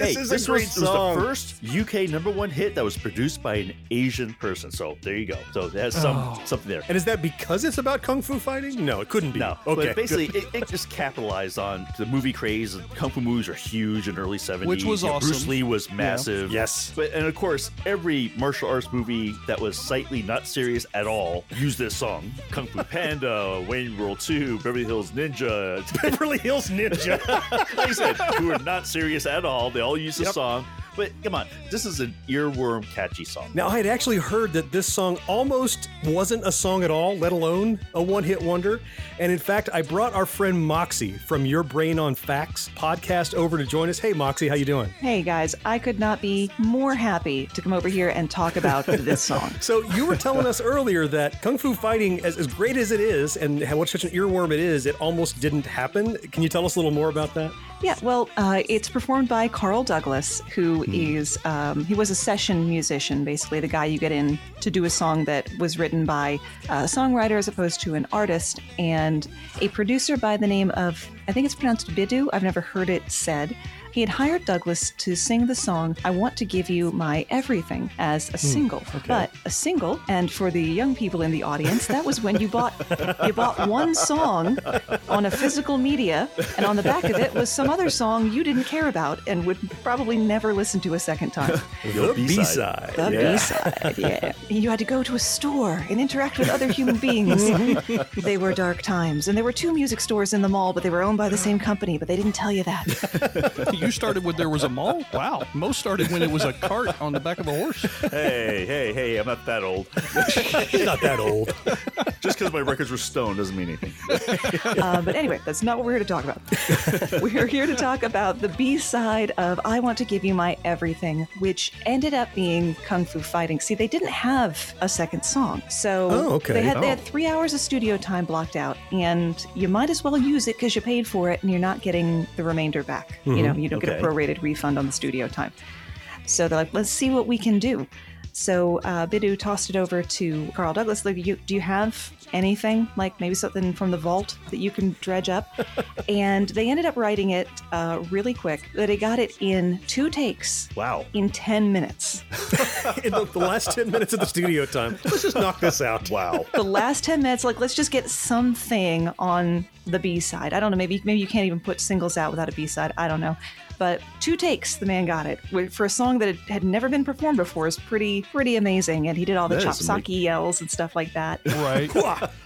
D: Hey,
C: This is a
D: this
C: great
D: was, it was the first UK number one hit that was produced by an Asian person. So there you go. So it has some
E: Oh.
D: something there.
C: And is that because it's about kung fu fighting? No, it couldn't be.
D: No,
C: Okay.
D: but basically, it, it just capitalized on the movie craze. Kung fu movies are huge in early '70s.
E: Which was
D: You know, Bruce. Lee was massive.
C: Yes.
D: but and of course, every martial arts movie that was slightly not serious at all used this song. Kung Fu Panda, [LAUGHS] Wayne World Two, Beverly Hills Ninja.
C: Beverly Hills Ninja. [LAUGHS]
D: like I said, who are not serious at all. They all used the
C: Yep.
D: song. But come on, this is an earworm catchy song.
C: Now, I had actually heard that this song almost wasn't a song at all, let alone a one hit wonder. And in fact, I brought our friend Moxie from Your Brain on Facts podcast over to join us. Hey, Moxie, how you doing?
O: Hey guys, I could not be more happy to come over here and talk about [LAUGHS] this song.
C: So you were telling us earlier that Kung Fu Fighting, as, as great as it is, and what such an earworm it is, it almost didn't happen. Can you tell us a little more about that?
O: Yeah, well, uh, it's performed by Carl Douglas, who is um, he was a session musician, basically the guy you get in to do a song that was written by a songwriter as opposed to an artist, and a producer by the name of I think it's pronounced Biddu. I've never heard it said. He had hired Douglas to sing the song "I Want to Give You My Everything" as a hmm, single, but a single, and for the young people in the audience, that was when you bought you bought one song on a physical media, and on the back of it was some other song you didn't care about and would probably never listen to a second time. [LAUGHS]
C: The B-side.
O: The
C: Yeah.
O: B-side, yeah. You had to go to a store and interact with other human beings. [LAUGHS] they were dark times, and there were two music stores in the mall, but they were owned by the same company, but they didn't tell you that. [LAUGHS]
E: you started when there was a mall? Wow. Most started when it was a cart on the back of a horse.
D: Hey, hey, hey! I'm not that old. [LAUGHS]
C: He's not that old.
D: Just because my records were stoned doesn't mean anything.
O: Uh, but anyway, that's not what we're here to talk about. [LAUGHS] we're here to talk about the B side of I Want to Give You My Everything, which ended up being Kung Fu Fighting. See, they didn't have a second song. So
C: Oh, okay.
O: they, had, they
C: Oh.
O: had three hours of studio time blocked out, and you might as well use it because you paid for it and you're not getting the remainder back. You know, you don't get a prorated refund on the studio time. So they're like, let's see what we can do. So uh, Biddu tossed it over to Carl Douglas. Like, you, do you have anything like maybe something from the vault that you can dredge up? [LAUGHS] and they ended up writing it uh, really quick. That they got it in two takes.
C: Wow.
O: In ten minutes. [LAUGHS]
C: in the, the last 10 minutes of the studio time. Let's just knock this out.
D: Wow. [LAUGHS]
O: the last 10 minutes like let's just get something on the b-side i don't know maybe maybe you can't even put singles out without a b-side i don't know but two takes the man got it for a song that had, had never been performed before is pretty pretty amazing and he did all the
D: That is
O: chopsocky yells and stuff like that
E: Right.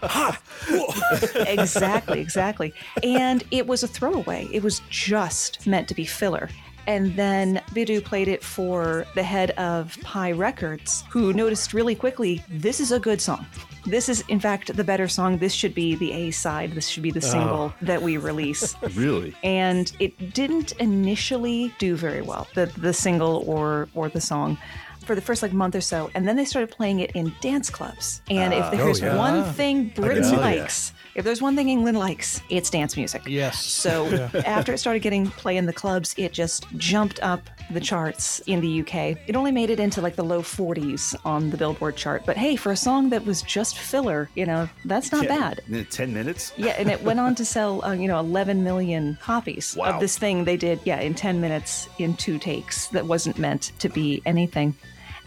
E: [LAUGHS]
O: exactly, exactly. And it was a throwaway. It was just meant to be filler. And then Biddu played it for the head of Pye Records, who noticed really quickly this is a good song. This is, in fact, the better song. This should be the A side. This should be the single that we release. [LAUGHS]
D: Really?
O: and it didn't initially do very well the the single or or the song for the first like month or so and then they started playing it in dance clubs and if
C: Ah.
O: there's
C: Oh, yeah.
O: one thing britain likes if there's one thing england likes it's dance music
E: Yes.
O: so [LAUGHS] after it started getting play in the clubs it just jumped up the charts in the uk it only made it into like the low 40s on the billboard chart but hey for a song that was just filler you know that's not bad
D: In 10 minutes?
O: yeah, and it went on to sell, uh, you know, 11 million copies
D: Wow.
O: of this thing they did, yeah, in 10 minutes in two takes that wasn't meant to be anything.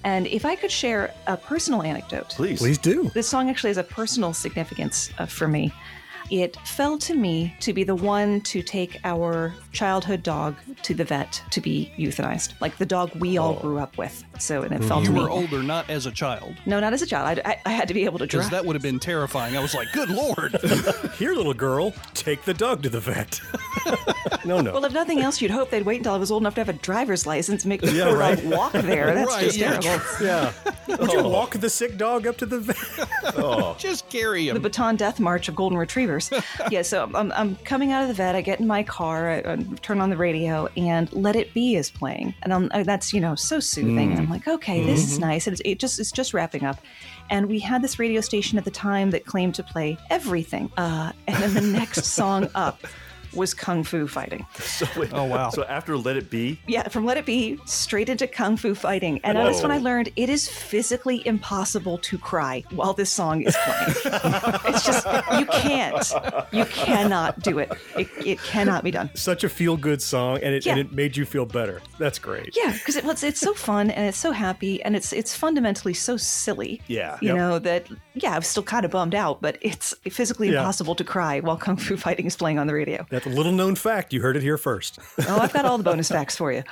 O: And if I could share a personal anecdote,
D: Please.
C: Please do.
O: this song actually has a personal significance uh, for me. It fell to me to be the one to take our childhood dog to the vet to be euthanized, like the dog we all oh. grew up with. So, and it mm-hmm. fell
E: You
O: to me.
E: were older, not as a child.
O: No, not as a child. I, I, I had to be able to drive.
E: that would have been terrifying. I was like, good lord. [LAUGHS]
C: Here, little girl, take the dog to the vet. [LAUGHS] no, no.
O: Well, if nothing else, you'd hope they'd wait until I was old enough to have a driver's license and make me
C: Yeah,
O: yeah,
C: right.
O: walk there. That's
E: Right,
O: just
E: yeah.
O: terrible. [LAUGHS]
C: yeah. Would you oh. walk the sick dog up to the vet? oh.
E: Just carry him.
O: The baton death march of golden retrievers. yeah, so I'm, I'm coming out of the vet. I get in my car, I, Turn on the radio, and "Let It Be" is playing, and I'm, uh, that's you know so soothing. And I'm like, okay, this is nice. And it's, it just it's just wrapping up. And we had this radio station at the time that claimed to play everything. Uh, and then the next song up was Kung Fu Fighting. [LAUGHS]
D: So wait,
E: Oh, wow.
D: So after Let It Be,
O: Yeah, from Let It Be straight into Kung Fu Fighting. And that's when I learned it is physically impossible to cry while this song is playing. [LAUGHS] it's just, you can't. You cannot do it. It, it cannot be done.
C: Such a feel good song, and it, and it made you feel better. That's great.
O: Yeah, because it, well, it's, it's so fun and it's so happy and it's it's fundamentally so silly.
D: Yeah.
O: You
C: Yep.
O: know, that, yeah, I'm still kind of bummed out, but it's physically
C: Yeah.
O: impossible to cry while Kung Fu Fighting is playing on the radio.
C: That's a little known fact. You heard it here first.
O: Oh, I've got all the bonus facts for you.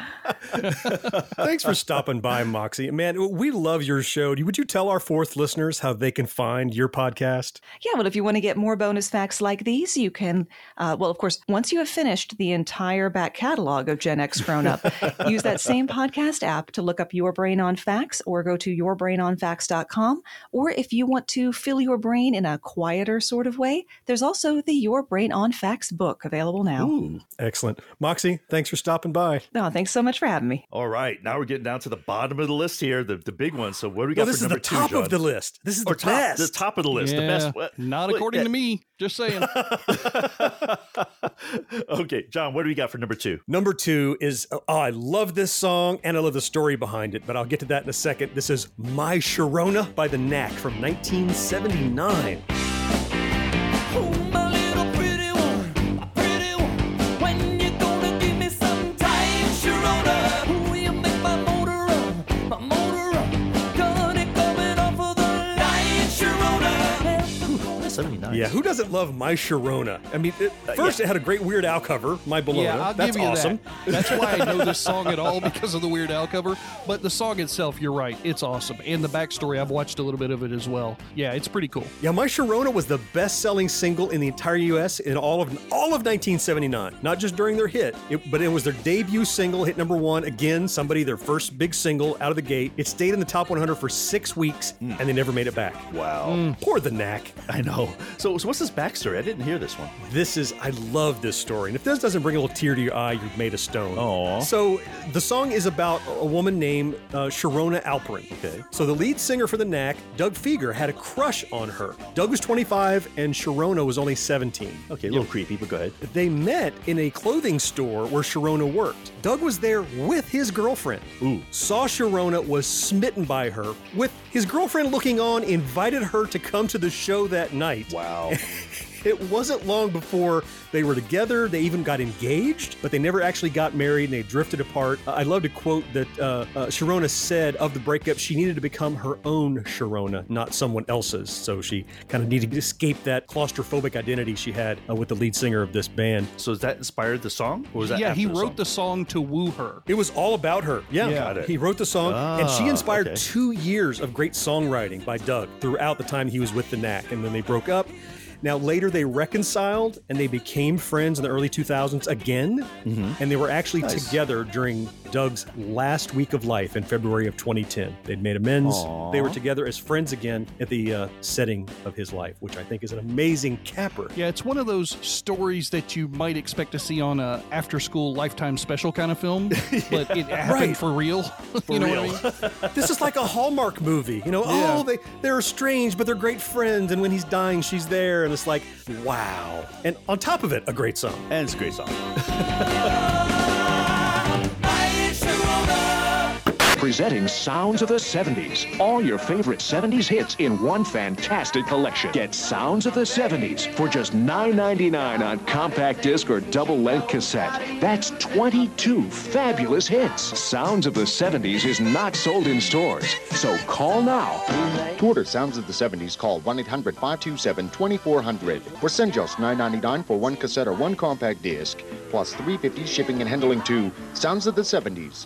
O: [LAUGHS]
C: Thanks for stopping by, Moxie. Man, we love your show. Would you tell our fourth listeners how they can find your podcast?
O: Yeah, well, if you want to get more bonus facts like these, you can, uh, well, of course, once you have finished the entire back catalog of Gen X Grown Up, [LAUGHS] use that same podcast app to look up Your Brain on Facts or go to yourbrainonfacts.com. Or if you want to fill your brain in a quieter sort of way, there's also the Your Brain on Facts book available now.
D: Ooh.
C: Excellent. Moxie, thanks for stopping by.
O: Oh, thanks so much for having me.
D: All right, now we're getting down to the bottom of the list here, the, the big one. So what do we got
C: Well,
D: for
C: this is the top
D: John?
C: of the list. This is the
D: top,
C: best.
D: the top of the list, the best. what-
E: Not according
D: yeah.
E: to me. Just saying. [LAUGHS]
D: okay, John, what do we got for number two?
C: Number two is oh, I love this song and I love the story behind it, but I'll get to that in a second. This is My Sharona by the Knack from 1979.
D: 79.
C: Yeah, who doesn't love My Sharona? I mean, it, uh, first it had a great Weird Al cover, My Bologna.
E: Yeah, I'll
C: That's
E: give you
C: awesome.
E: that. That's why I know this song at all [LAUGHS] because of the Weird Al cover. But the song itself, you're right, it's awesome. And the backstory, I've watched a little bit of it as well. Yeah, it's pretty cool.
C: Yeah, My Sharona was the best-selling single in the entire U.S. in all of all of 1979. Not just during their hit, it, but it was their debut single, hit number one. Again, somebody their first big single out of the gate. It stayed in the top 100 for six weeks, hmm. and they never made it back.
D: Wow. Hmm.
C: Poor the Knack.
D: I know. Oh, so, so what's this backstory? I didn't hear this one.
C: This is, I love this story. And if this doesn't bring a little tear to your eye, you've made a stone.
D: Aw.
C: So the song is about a woman named uh, Sharona Alperin.
D: Okay.
C: So the lead singer for the Knack, Doug Fieger, had a crush on her. Doug was 25 and Sharona was only 17.
D: Okay, a little creepy, but go ahead.
C: They met in a clothing store where Sharona worked. Doug was there with his girlfriend.
D: Ooh.
C: Saw Sharona, was smitten by her. With his girlfriend looking on, invited her to come to the show that night.
D: Wow. [LAUGHS]
C: It wasn't long before they were together. They even got engaged, but they never actually got married and they drifted apart. Uh, I love to quote that uh, uh, Sharona said of the breakup, she needed to become her own Sharona, not someone else's. So she kind of needed to escape that claustrophobic identity she had uh, with the lead singer of this band.
D: So is that inspired the song? Or was that
E: yeah, he
D: the
E: wrote
D: song?
E: the song to woo her.
C: It was all about her. Yeah,
E: Got
D: it.
C: he wrote the song, and she
D: Ah,
C: inspired
D: okay.
C: two years of great songwriting by Doug throughout the time he was with the Knack, and then they broke up. Now later they reconciled and they became friends in the early 2000s again, and they were actually
D: Nice.
C: together during Doug's last week of life in February of 2010. They'd made amends.
D: Aw.
C: They were together as friends again at the uh, setting of his life, which I think is an amazing capper.
E: Yeah, it's one of those stories that you might expect to see on a after-school lifetime special kind of film, [LAUGHS] but it happened
C: Right.
E: for real. [LAUGHS] you know
C: real.
E: what I mean? [LAUGHS]
C: this is like a Hallmark movie. You know,
E: Yeah.
C: oh, they, they're strange, but they're great friends. And when he's dying, she's there. And it's like, wow. And on top of it, a great song.
D: And it's a great song. [LAUGHS]
P: Presenting Sounds of the 70s. All your favorite 70s hits in one fantastic collection. Get Sounds of the 70s for just $9.99 on compact disc or double length cassette. That's 22 fabulous hits. Sounds of the 70s is not sold in stores, so call now.
Q: To order Sounds of the 70s, call 1 800 527 2400 or send just $9.99 for one cassette or one compact disc, plus 350 shipping and handling to Sounds of the 70s,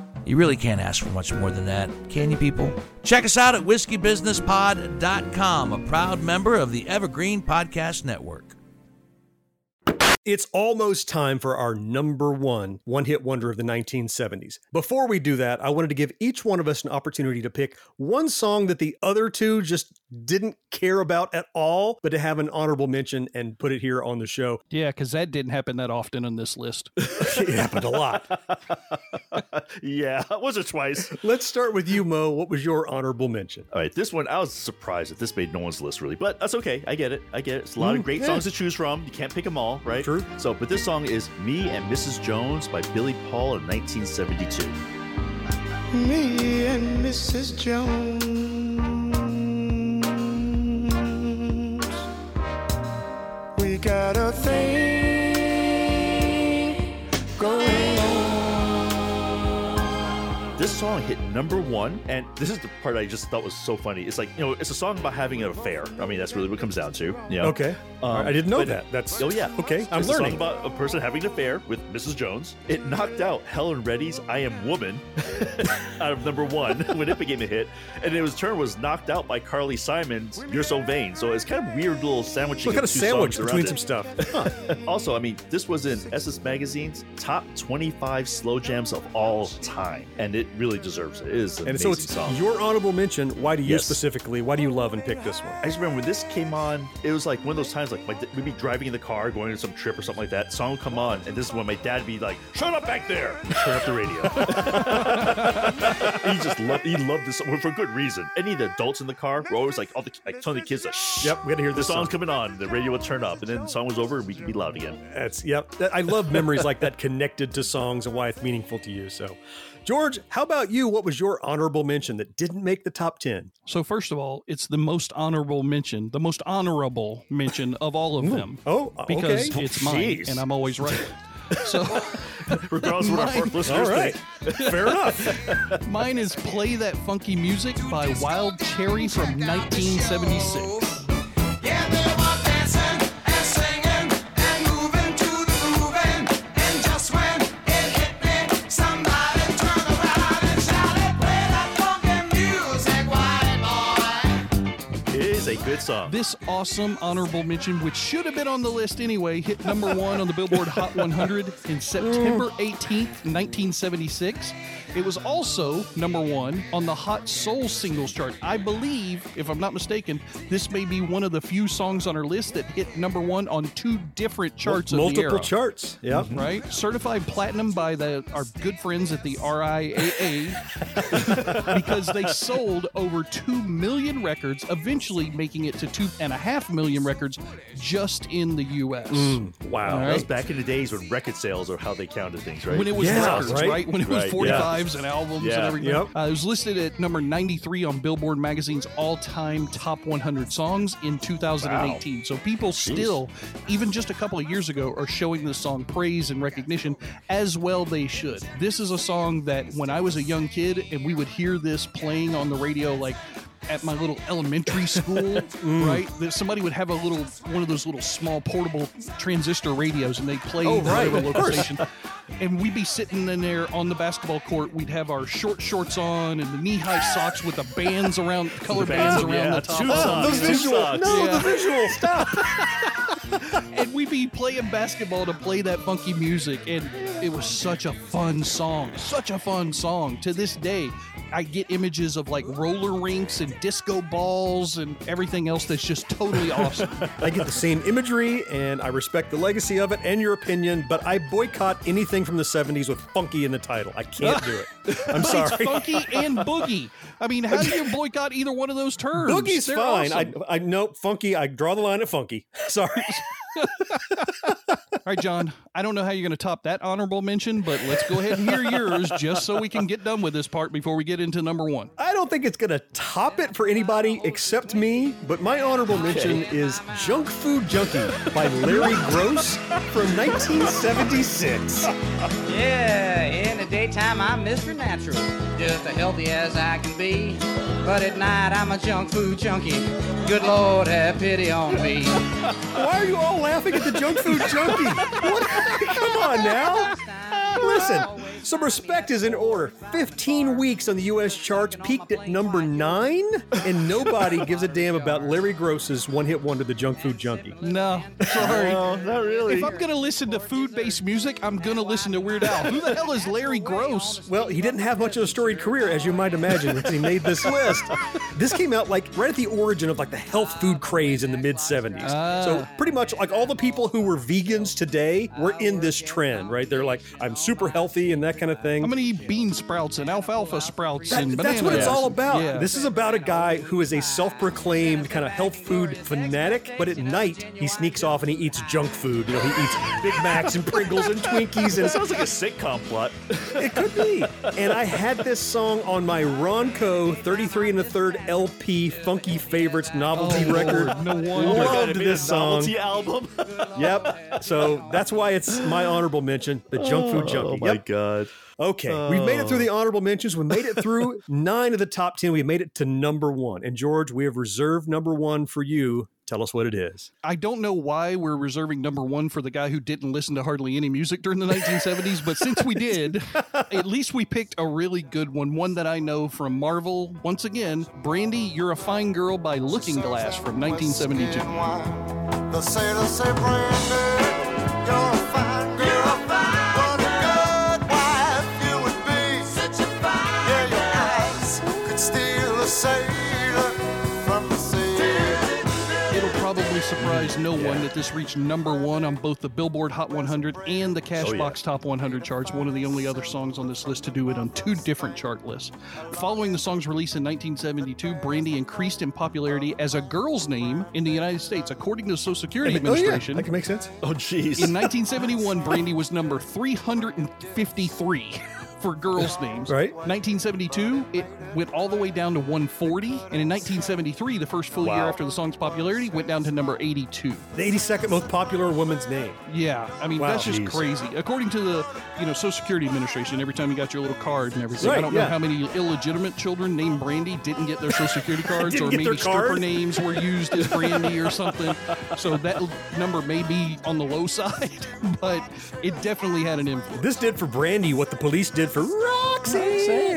R: You really can't ask for much more than that, can you, people? Check us out at whiskeybusinesspod.com, a proud member of the Evergreen Podcast Network.
C: It's almost time for our number one one hit wonder of the 1970s. Before we do that, I wanted to give each one of us an opportunity to pick one song that the other two just didn't care about at all, but to have an honorable mention and put it here on the show. [LAUGHS]
E: Yeah, because that didn't happen that often on this list. [LAUGHS]
C: it happened a lot. [LAUGHS]
D: yeah, was it twice?
C: Let's start with you, Mo. What was your honorable mention?
D: All right, this one, I was surprised that this made no one's list, really, but that's okay. I get it. I get it. It's a lot
C: Mm,
D: of great
C: yeah.
D: songs to choose from. You can't pick them all, right? True. So, but this song is Me and Mrs. Jones by Billy Paul in 1972.
S: Me and Mrs. Jones. Got a thing going
D: This song hit number one, and this is the part I just thought was so funny. It's like, you know, it's a song about having an affair. I mean, that's really what it comes down to. You know?
C: Okay. I um, didn't know
D: but-
C: that. That's-
D: oh yeah.
C: okay, I'm
D: it's a
C: learning.
D: song about a person having an affair with Mrs. Jones. It knocked out Helen Reddy's "I Am Woman" [LAUGHS] out of number one [LAUGHS] when it became a hit, and it was turn was knocked out by Carly Simon's "You're So Vain." So it's kind of weird little sandwich.
C: What kind of sandwich between some stuff? [LAUGHS]
D: also, I mean, this was in SS Magazine's top 25 slow jams of all time, and it really really deserves it. It is an
C: And
D: amazing
C: so it's
D: song.
C: your honorable mention. Why do you
D: Yes.
C: specifically? Why do you love and pick this one?
D: I just remember when this came on, it was like one of those times like my, we'd be driving in the car, going on some trip or something like that. Song would come on, and this is when my dad would be like, "Shut up back there!" [LAUGHS] Turn up the radio. [LAUGHS] he just loved he loved this song for good reason. Any of the adults in the car were always like, all the like some of the kids like, Shh,
C: Yep, we gotta hear
D: the
C: this
D: song's
C: song."
D: coming on. The radio would turn up, and then the song was over, and we could be loud again.
C: That's yep. I love memories like that connected to songs and why it's meaningful to you. So, George, how about you? What was your honorable mention that didn't make the top ten?
E: So first of all, it's the most honorable mention, the most honorable mention of all of them.
C: Oh, uh,
E: because
C: oh,
E: it's mine,
C: Jeez.
E: and I'm always right. So, [LAUGHS]
D: regardless of what our
E: Mine-
D: fourth listeners
E: All right.
D: think.
C: Fair enough.
E: Mine is "Play That Funky Music" by Wild Cherry from 1976.
D: It is a.
E: This awesome honorable mention, which should have been on the list anyway, hit number one on the Billboard Hot 100 in September 18th, 1976. It was also number one on the Hot Soul Singles chart. I believe, if I'm not mistaken, this may be one of the few songs on our list that hit number one on two different charts of the
C: Multiple
E: era.
C: charts. Yeah. Mm-hmm.
E: Right? Certified platinum by the our good friends at the RIAA [LAUGHS] because they sold over 2 million records, eventually making it to 2.5 million records just in the U.S.
C: Mm, wow.
E: All
D: That was back in the days when record sales are how they counted things, right?
E: When it was records, right? When it was
D: Right, yeah.
E: 45s and albums
D: Yeah.
E: and everything.
D: Yep.
E: Uh, it was listed at number 93 on Billboard Magazine's all time top 100 songs in 2018. So people still, even just a couple of years ago, are showing this song praise and recognition as well they should. This is a song that when I was a young kid and we would hear this playing on the radio, like, at my little elementary school, [LAUGHS] mm. right? That somebody would have a little one of those little small portable transistor radios, and they'd play
C: Oh,
E: the
C: right,
E: local station. And we'd be sitting in there on the basketball court. We'd have our short shorts on and the knee high socks with the bands around, [LAUGHS] color
D: The
E: bands
D: bands,
E: around
D: yeah,
E: the top.
D: two socks,
C: the
D: two
C: visual.
D: socks.
C: No,
E: Yeah.
C: the visual. Stop. [LAUGHS]
E: and we'd be playing basketball to play that funky music and it was such a fun song such a fun song to this day i get images of like roller rinks and disco balls and everything else that's just totally [LAUGHS] awesome
C: I get the same imagery, and I respect the legacy of it and your opinion, but I boycott anything from the 70s with funky in the title. I can't do it. [LAUGHS] I'm sorry.
E: funky and boogie i mean how do you [LAUGHS] boycott either one of those terms
C: Boogie's
E: They're
C: fine.
E: awesome.
C: I, I know funky. I draw the line at funky. Sorry.
E: All right john i don't know how you're going to top that honorable mention but let's go ahead and hear yours just so we can get done with this part before we get into number one
C: I don't think it's going to top it for anybody except me, but my honorable mention is Junk Food Junkie by Larry Groce from 1976.
T: Yeah, in the daytime I'm Mr. Natural, just as healthy as I can be. But at night I'm a junk food junkie. Good Lord, have pity on me. [LAUGHS]
C: Why are you all laughing at the junk food junkie? What? [LAUGHS] Come on now. Listen, some respect is in order. 15 weeks on the U.S. charts, peaked at number nine, and nobody gives a damn about Larry Groce's one-hit wonder, the junk food junkie.
E: No, sorry.
D: No, not really.
E: If I'm gonna listen to food-based music, I'm gonna listen to Weird Al. Who the hell is Larry Gross?
C: Well, he didn't have much of a storied career, as you might imagine, when he made this list. This came out like right at the origin of like the health food craze in the mid 70s. Ah. So pretty much like all the people who were vegans today were in this trend, right? They're like, I'm super healthy and that kind of thing.
E: I'm gonna eat bean sprouts and alfalfa sprouts and bananas.
C: that's what it's all about.
E: Yeah.
C: This is about a guy who is a self-proclaimed kind of health food fanatic, but at night he sneaks off and he eats junk food. You know, he eats Big Macs and Pringles and Twinkies, and
D: It sounds like a sitcom plot.
C: it could be. And I had this song on my Ronco 33 and a third LP Funky Favorites novelty
E: Oh,
C: record.
E: Lord, no wonder.
C: Loved
D: They made a
C: this song.
D: novelty album.
C: Yep. So that's why it's my honorable mention, the junk food junkie.
D: Oh my
C: Yep.
D: god.
C: Okay, we've made it through the
D: Oh.
C: honorable mentions. We made it through [LAUGHS] nine of the top 10. We made it to number one. And George, we have reserved number one for you. Tell us what it is.
E: I don't know why we're reserving number one for the guy who didn't listen to hardly any music during the 1970s, but since we did, [LAUGHS] at least we picked a really good one, one that I know from Marvel. Once again, Brandy, You're a Fine Girl by Looking Glass from 1972.
S: The sailors say, Brandy,
E: probably surprise no one that this reached number one on both the Billboard Hot 100 and the Cashbox
D: Oh, yeah.
E: Top 100 charts. One of the only other songs on this list to do it on two different chart lists. Following the song's release in 1972, Brandy increased in popularity as a girl's name in the United States, according to the Social Security
C: Oh, yeah,
E: Administration.
C: that can make sense.
D: Oh, jeez.
E: In 1971, Brandy was number 353 [LAUGHS] for girls' names.
C: Right.
E: 1972, it went all the way down to 140. And in 1973, the first full year after the song's popularity, went down to number 82.
C: The 82nd most popular woman's name.
E: Yeah, I mean
C: Wow.
E: that's just
C: Jeez.
E: crazy. According to the you know Social Security Administration, every time you got your little card and everything, I don't
C: yeah.
E: know how many illegitimate children named Brandy didn't get their Social Security [LAUGHS] cards, or maybe stripper
C: card?
E: names were used as Brandy or something. So that number may be on the low [LAUGHS] side, but it definitely had an influence.
C: This did for Brandy what the police did for Roxy.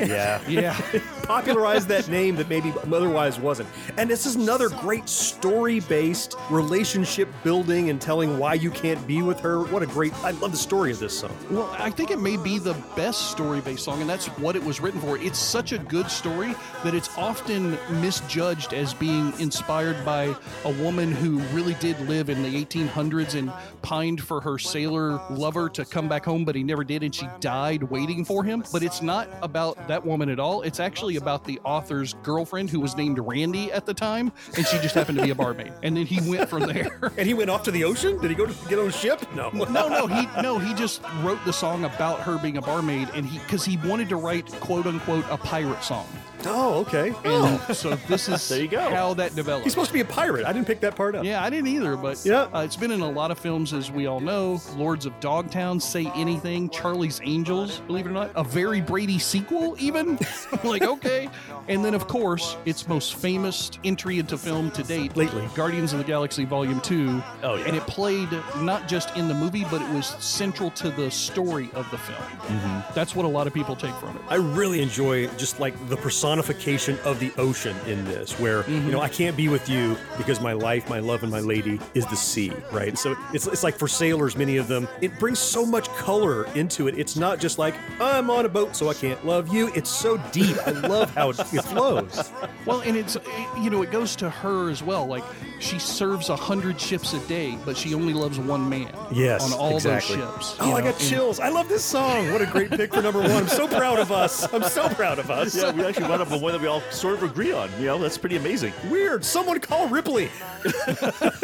C: Yeah.
E: Yeah. [LAUGHS]
C: Popularized that name that maybe otherwise wasn't. And this is another great story based relationship building and telling why you can't be with her. What a great, I love the story of this song.
E: Well, I think it may be the best story based song, and that's what it was written for. It's such a good story that it's often misjudged as being inspired by a woman who really did live in the 1800s and pined for her sailor lover to come back home, but he never did, and she died waiting for him. But it's not about that woman at all. It's actually about the author's girlfriend who was named Randy at the time, and she just happened to be a barmaid. And then he went from there. [LAUGHS]
C: And he went off to the ocean? Did he go to get on a ship? No. [LAUGHS]
E: no, no, he no, he just wrote the song about her being a barmaid, and he because he wanted to write quote unquote a pirate song.
C: Oh, okay.
E: And so this is [LAUGHS]
C: There you go.
E: how that developed.
C: He's supposed to be a pirate. I didn't pick that part up.
E: Yeah, I didn't either, but
C: Yeah.
E: uh, it's been in a lot of films, as we all know. Lords of Dogtown, Say Anything, Charlie's Angels, believe it or not, a very Brady sequel, even. [LAUGHS] like, okay. And then, of course, its most famous entry into film to date,
C: lately,
E: Guardians of the Galaxy Volume Two.
D: Oh, yeah.
E: And it played not just in the movie, but it was central to the story of the film.
C: Mm-hmm.
E: That's what a lot of people take from it.
C: I really enjoy just like the personification of the ocean in this, where you know I can't be with you because my life, my love, and my lady is the sea, right? So it's it's like for sailors, many of them, it brings so much color into it. It's not just like I'm on a boat, so I can't love you. It's so deep. I love how it, it flows. [LAUGHS]
E: Well, and it's you know it goes to her as well. Like she serves a hundred ships a day, but she only loves one man.
C: Yes,
E: on all
C: exactly.
E: those ships.
C: Oh,
E: you
C: I
E: know,
C: got
E: and-
C: chills. I love this song. What a great pick for number one. I'm so proud of us. I'm so proud of us.
D: Yeah, we actually wound up with one that we all sort of agree on. You know, that's pretty amazing.
C: Weird. Someone call Ripley. [LAUGHS]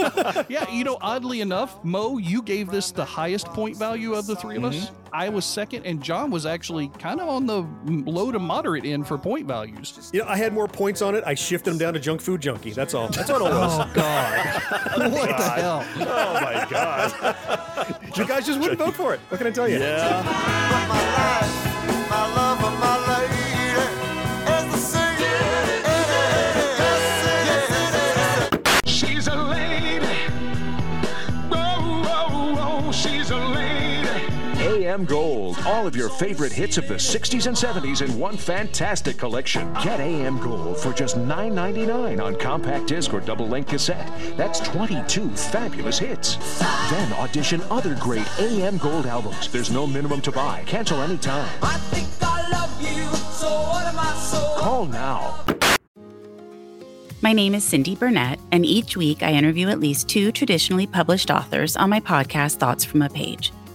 E: yeah, you know, oddly enough, Mo, you gave this the highest point value of the 3 of us.
C: Mm-hmm.
E: I was second, and John was actually kind of on the low to moderate end for point values.
C: You know, I had more points on it. I shifted them down to junk food junkie. That's all. That's all it was.
E: Oh God! [LAUGHS] what the hell?
D: Oh my God!
C: you guys just wouldn't vote for it. What can I tell you?
D: Yeah.
P: AM Gold. All of your favorite hits of the 60s and 70s in one fantastic collection. Get AM Gold for just $9.99 on compact disc or double length cassette. That's 22 fabulous hits. Then audition other great AM Gold albums. There's no minimum to buy. Cancel anytime.
I: I think I love you, so what am I so?
P: Call now.
U: My name is Cindy Burnett, and each week I interview at least two traditionally published authors on my podcast, Thoughts from a Page.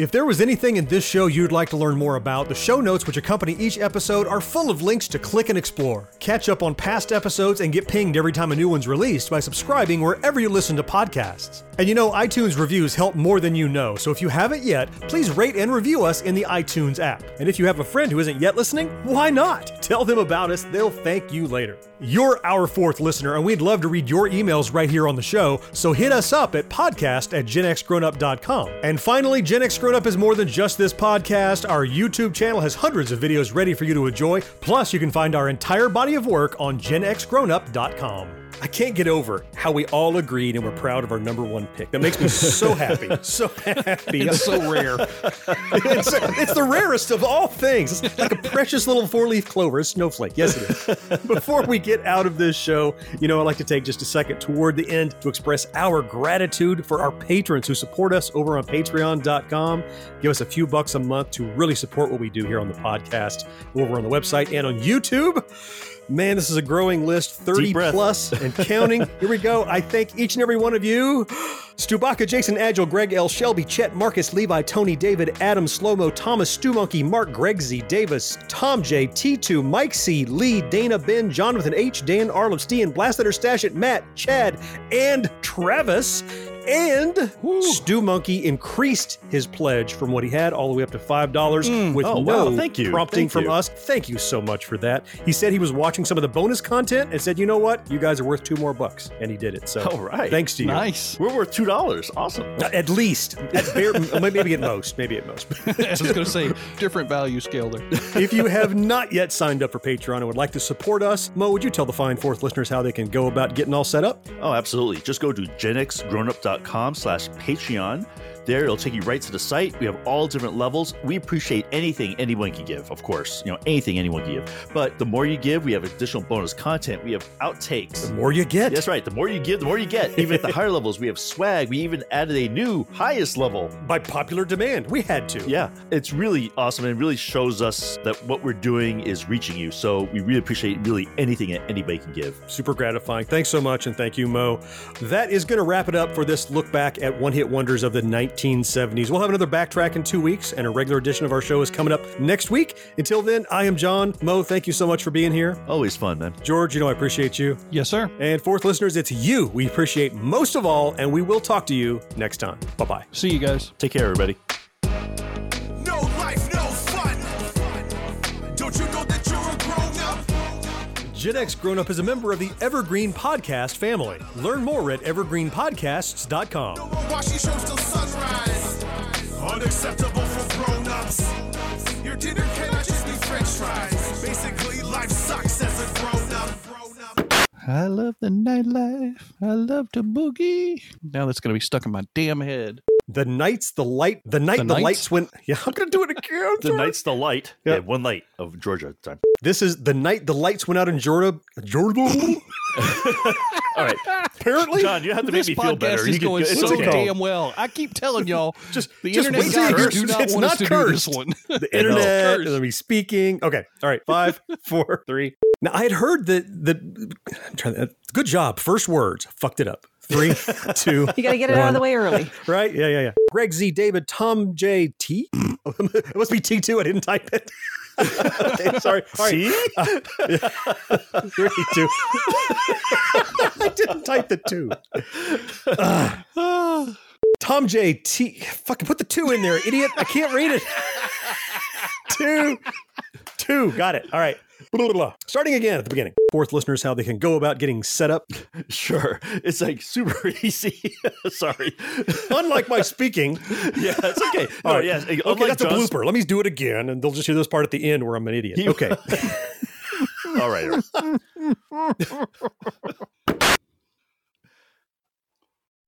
C: If there was anything in this show you'd like to learn more about, the show notes which accompany each episode are full of links to click and explore. Catch up on past episodes and get pinged every time a new one's released by subscribing wherever you listen to podcasts. And you know, iTunes reviews help more than you know, so if you haven't yet, please rate and review us in the iTunes app. And if you have a friend who isn't yet listening, why not? Tell them about us, they'll thank you later. You're our fourth listener, and we'd love to read your emails right here on the show, so hit us up at podcast at genxgrownup.com. And finally, Gen X Grown Up is more than just this podcast. Our YouTube channel has hundreds of videos ready for you to enjoy, plus you can find our entire body of work on genxgrownup.com. I can't get over how we all agreed and we're proud of our number one pick. That makes me so happy. [LAUGHS] So happy.
E: It's so rare. [LAUGHS]
C: it's, it's the rarest of all things. It's like a precious little four leaf clover, a snowflake. Yes, it is. [LAUGHS] Before we get out of this show, you know, I'd like to take just a second toward the end to express our gratitude for our patrons who support us over on patreon.com. Give us a few bucks a month to really support what we do here on the podcast, over on the website and on YouTube. Man, this is a growing list, 30 plus [LAUGHS] and counting. Here we go. I thank each and every one of you. [GASPS] Stubaka, Jason Agile, Greg L. Shelby, Chet, Marcus, Levi, Tony, David, Adam, Slowmo, Thomas, Stu Monkey, Mark, Greg Z, Davis, Tom J, T2, Mike C, Lee, Dana, Ben, Jonathan H, Dan, Arlen, Steen, Blaster Stash It, Matt, Chad, and Travis. And Stew Monkey increased his pledge from what he had all the way up to $5 mm. with
D: Oh,
C: no
D: wow. Thank you.
C: prompting
D: Thank
C: from
D: you.
C: us. Thank you so much for that. He said he was watching some of the bonus content and said, you know what? You guys are worth two more bucks. And he did it. So
D: All right.
C: thanks to you. Nice.
D: We're worth two dollars. Awesome.
C: Uh, at least. At bare, [LAUGHS] maybe at most. Maybe at most. [LAUGHS]
E: I was going to say different value scale there. [LAUGHS]
C: if you have not yet signed up for Patreon and would like to support us, Mo, would you tell the fine fourth listeners how they can go about getting all set up?
D: Oh, absolutely. Just go to genxgrownup.com slash Patreon. There, it'll take you right to the site. We have all different levels. We appreciate anything anyone can give, of course. You know, anything anyone can give. But the more you give, we have additional bonus content. We have outtakes.
C: The more you get.
D: That's right. The more you give, the more you get. Even at the higher levels, we have swag. We even added a new highest level.
C: By popular demand. We had to.
D: Yeah. It's really awesome and really shows us that what we're doing is reaching you. So we really appreciate really anything that anybody can give.
C: Super gratifying. Thanks so much, and thank you, Mo. That is going to wrap it up for this look back at one hit wonders of the 1970s. We'll have another backtrack in two weeks, and a regular edition of our show is coming up next week. Until then, I am John. Mo, thank you so much for being here.
D: Always fun, man.
C: George, you know I appreciate you.
E: Yes, sir.
C: And fourth listeners, it's you we appreciate most of all, and we will talk to you next time. Bye bye.
E: See you guys.
D: Take care, everybody.
C: Gen X Grown Up is a member of the Evergreen Podcast family. Learn more at evergreenpodcasts.com.
B: Unacceptable for grown ups. Your dinner cannot just be french fries. Basically,
E: I love the nightlife. I love to boogie. Now that's going to be stuck in my damn head.
C: The nights, the light, the night
E: The
C: the, lights went. [LAUGHS] Yeah, I'm gonna do it again. [LAUGHS]
D: The night's the light.
C: Yeah.
D: Yeah, one light of Georgia at the time.
C: This is the night the lights went out in Georgia. Georgia. [LAUGHS]
D: All right.
C: Apparently,
D: John, you have to make me feel
E: podcast
D: better.
E: is
D: You can-
E: going so
D: okay.
E: damn well. I keep telling y'all,
C: just
E: the
C: just
E: internet
C: wait till you
E: guys do not
C: it's
E: want us
C: not
E: to
C: cursed.
E: do this one.
C: the internet, let me speaking. Okay, all right, five, four, three. Now I had heard that that. I'm trying to, good job. First words, fucked it up. Three, [LAUGHS] two.
O: You got to get it out of the way early.
C: Right? Yeah, yeah, yeah. Greg Z, David, Tom J, T. [LAUGHS] it must be T two. I didn't type it. [LAUGHS] okay, sorry. All right.
D: See?
C: Uh, yeah. Three, two. I didn't type the two. Ah. [SIGHS] Tom J T. Fucking put the two in there, idiot. I can't read it. two. Two. Got it. All right. Blah, blah, blah. Starting again at the beginning. Fourth listeners, how they can go about getting set up. [LAUGHS]
D: Sure. It's like super [LAUGHS] easy. [LAUGHS] Sorry.
C: Unlike my speaking.
D: Yeah, it's okay.
C: All
D: No,
C: right.
D: yes.
C: Okay,
D: unlike
C: that's a blooper. Let me do it again, and they'll just hear this part at the end where I'm an idiot.
D: You-
C: Okay.
D: All right. all right.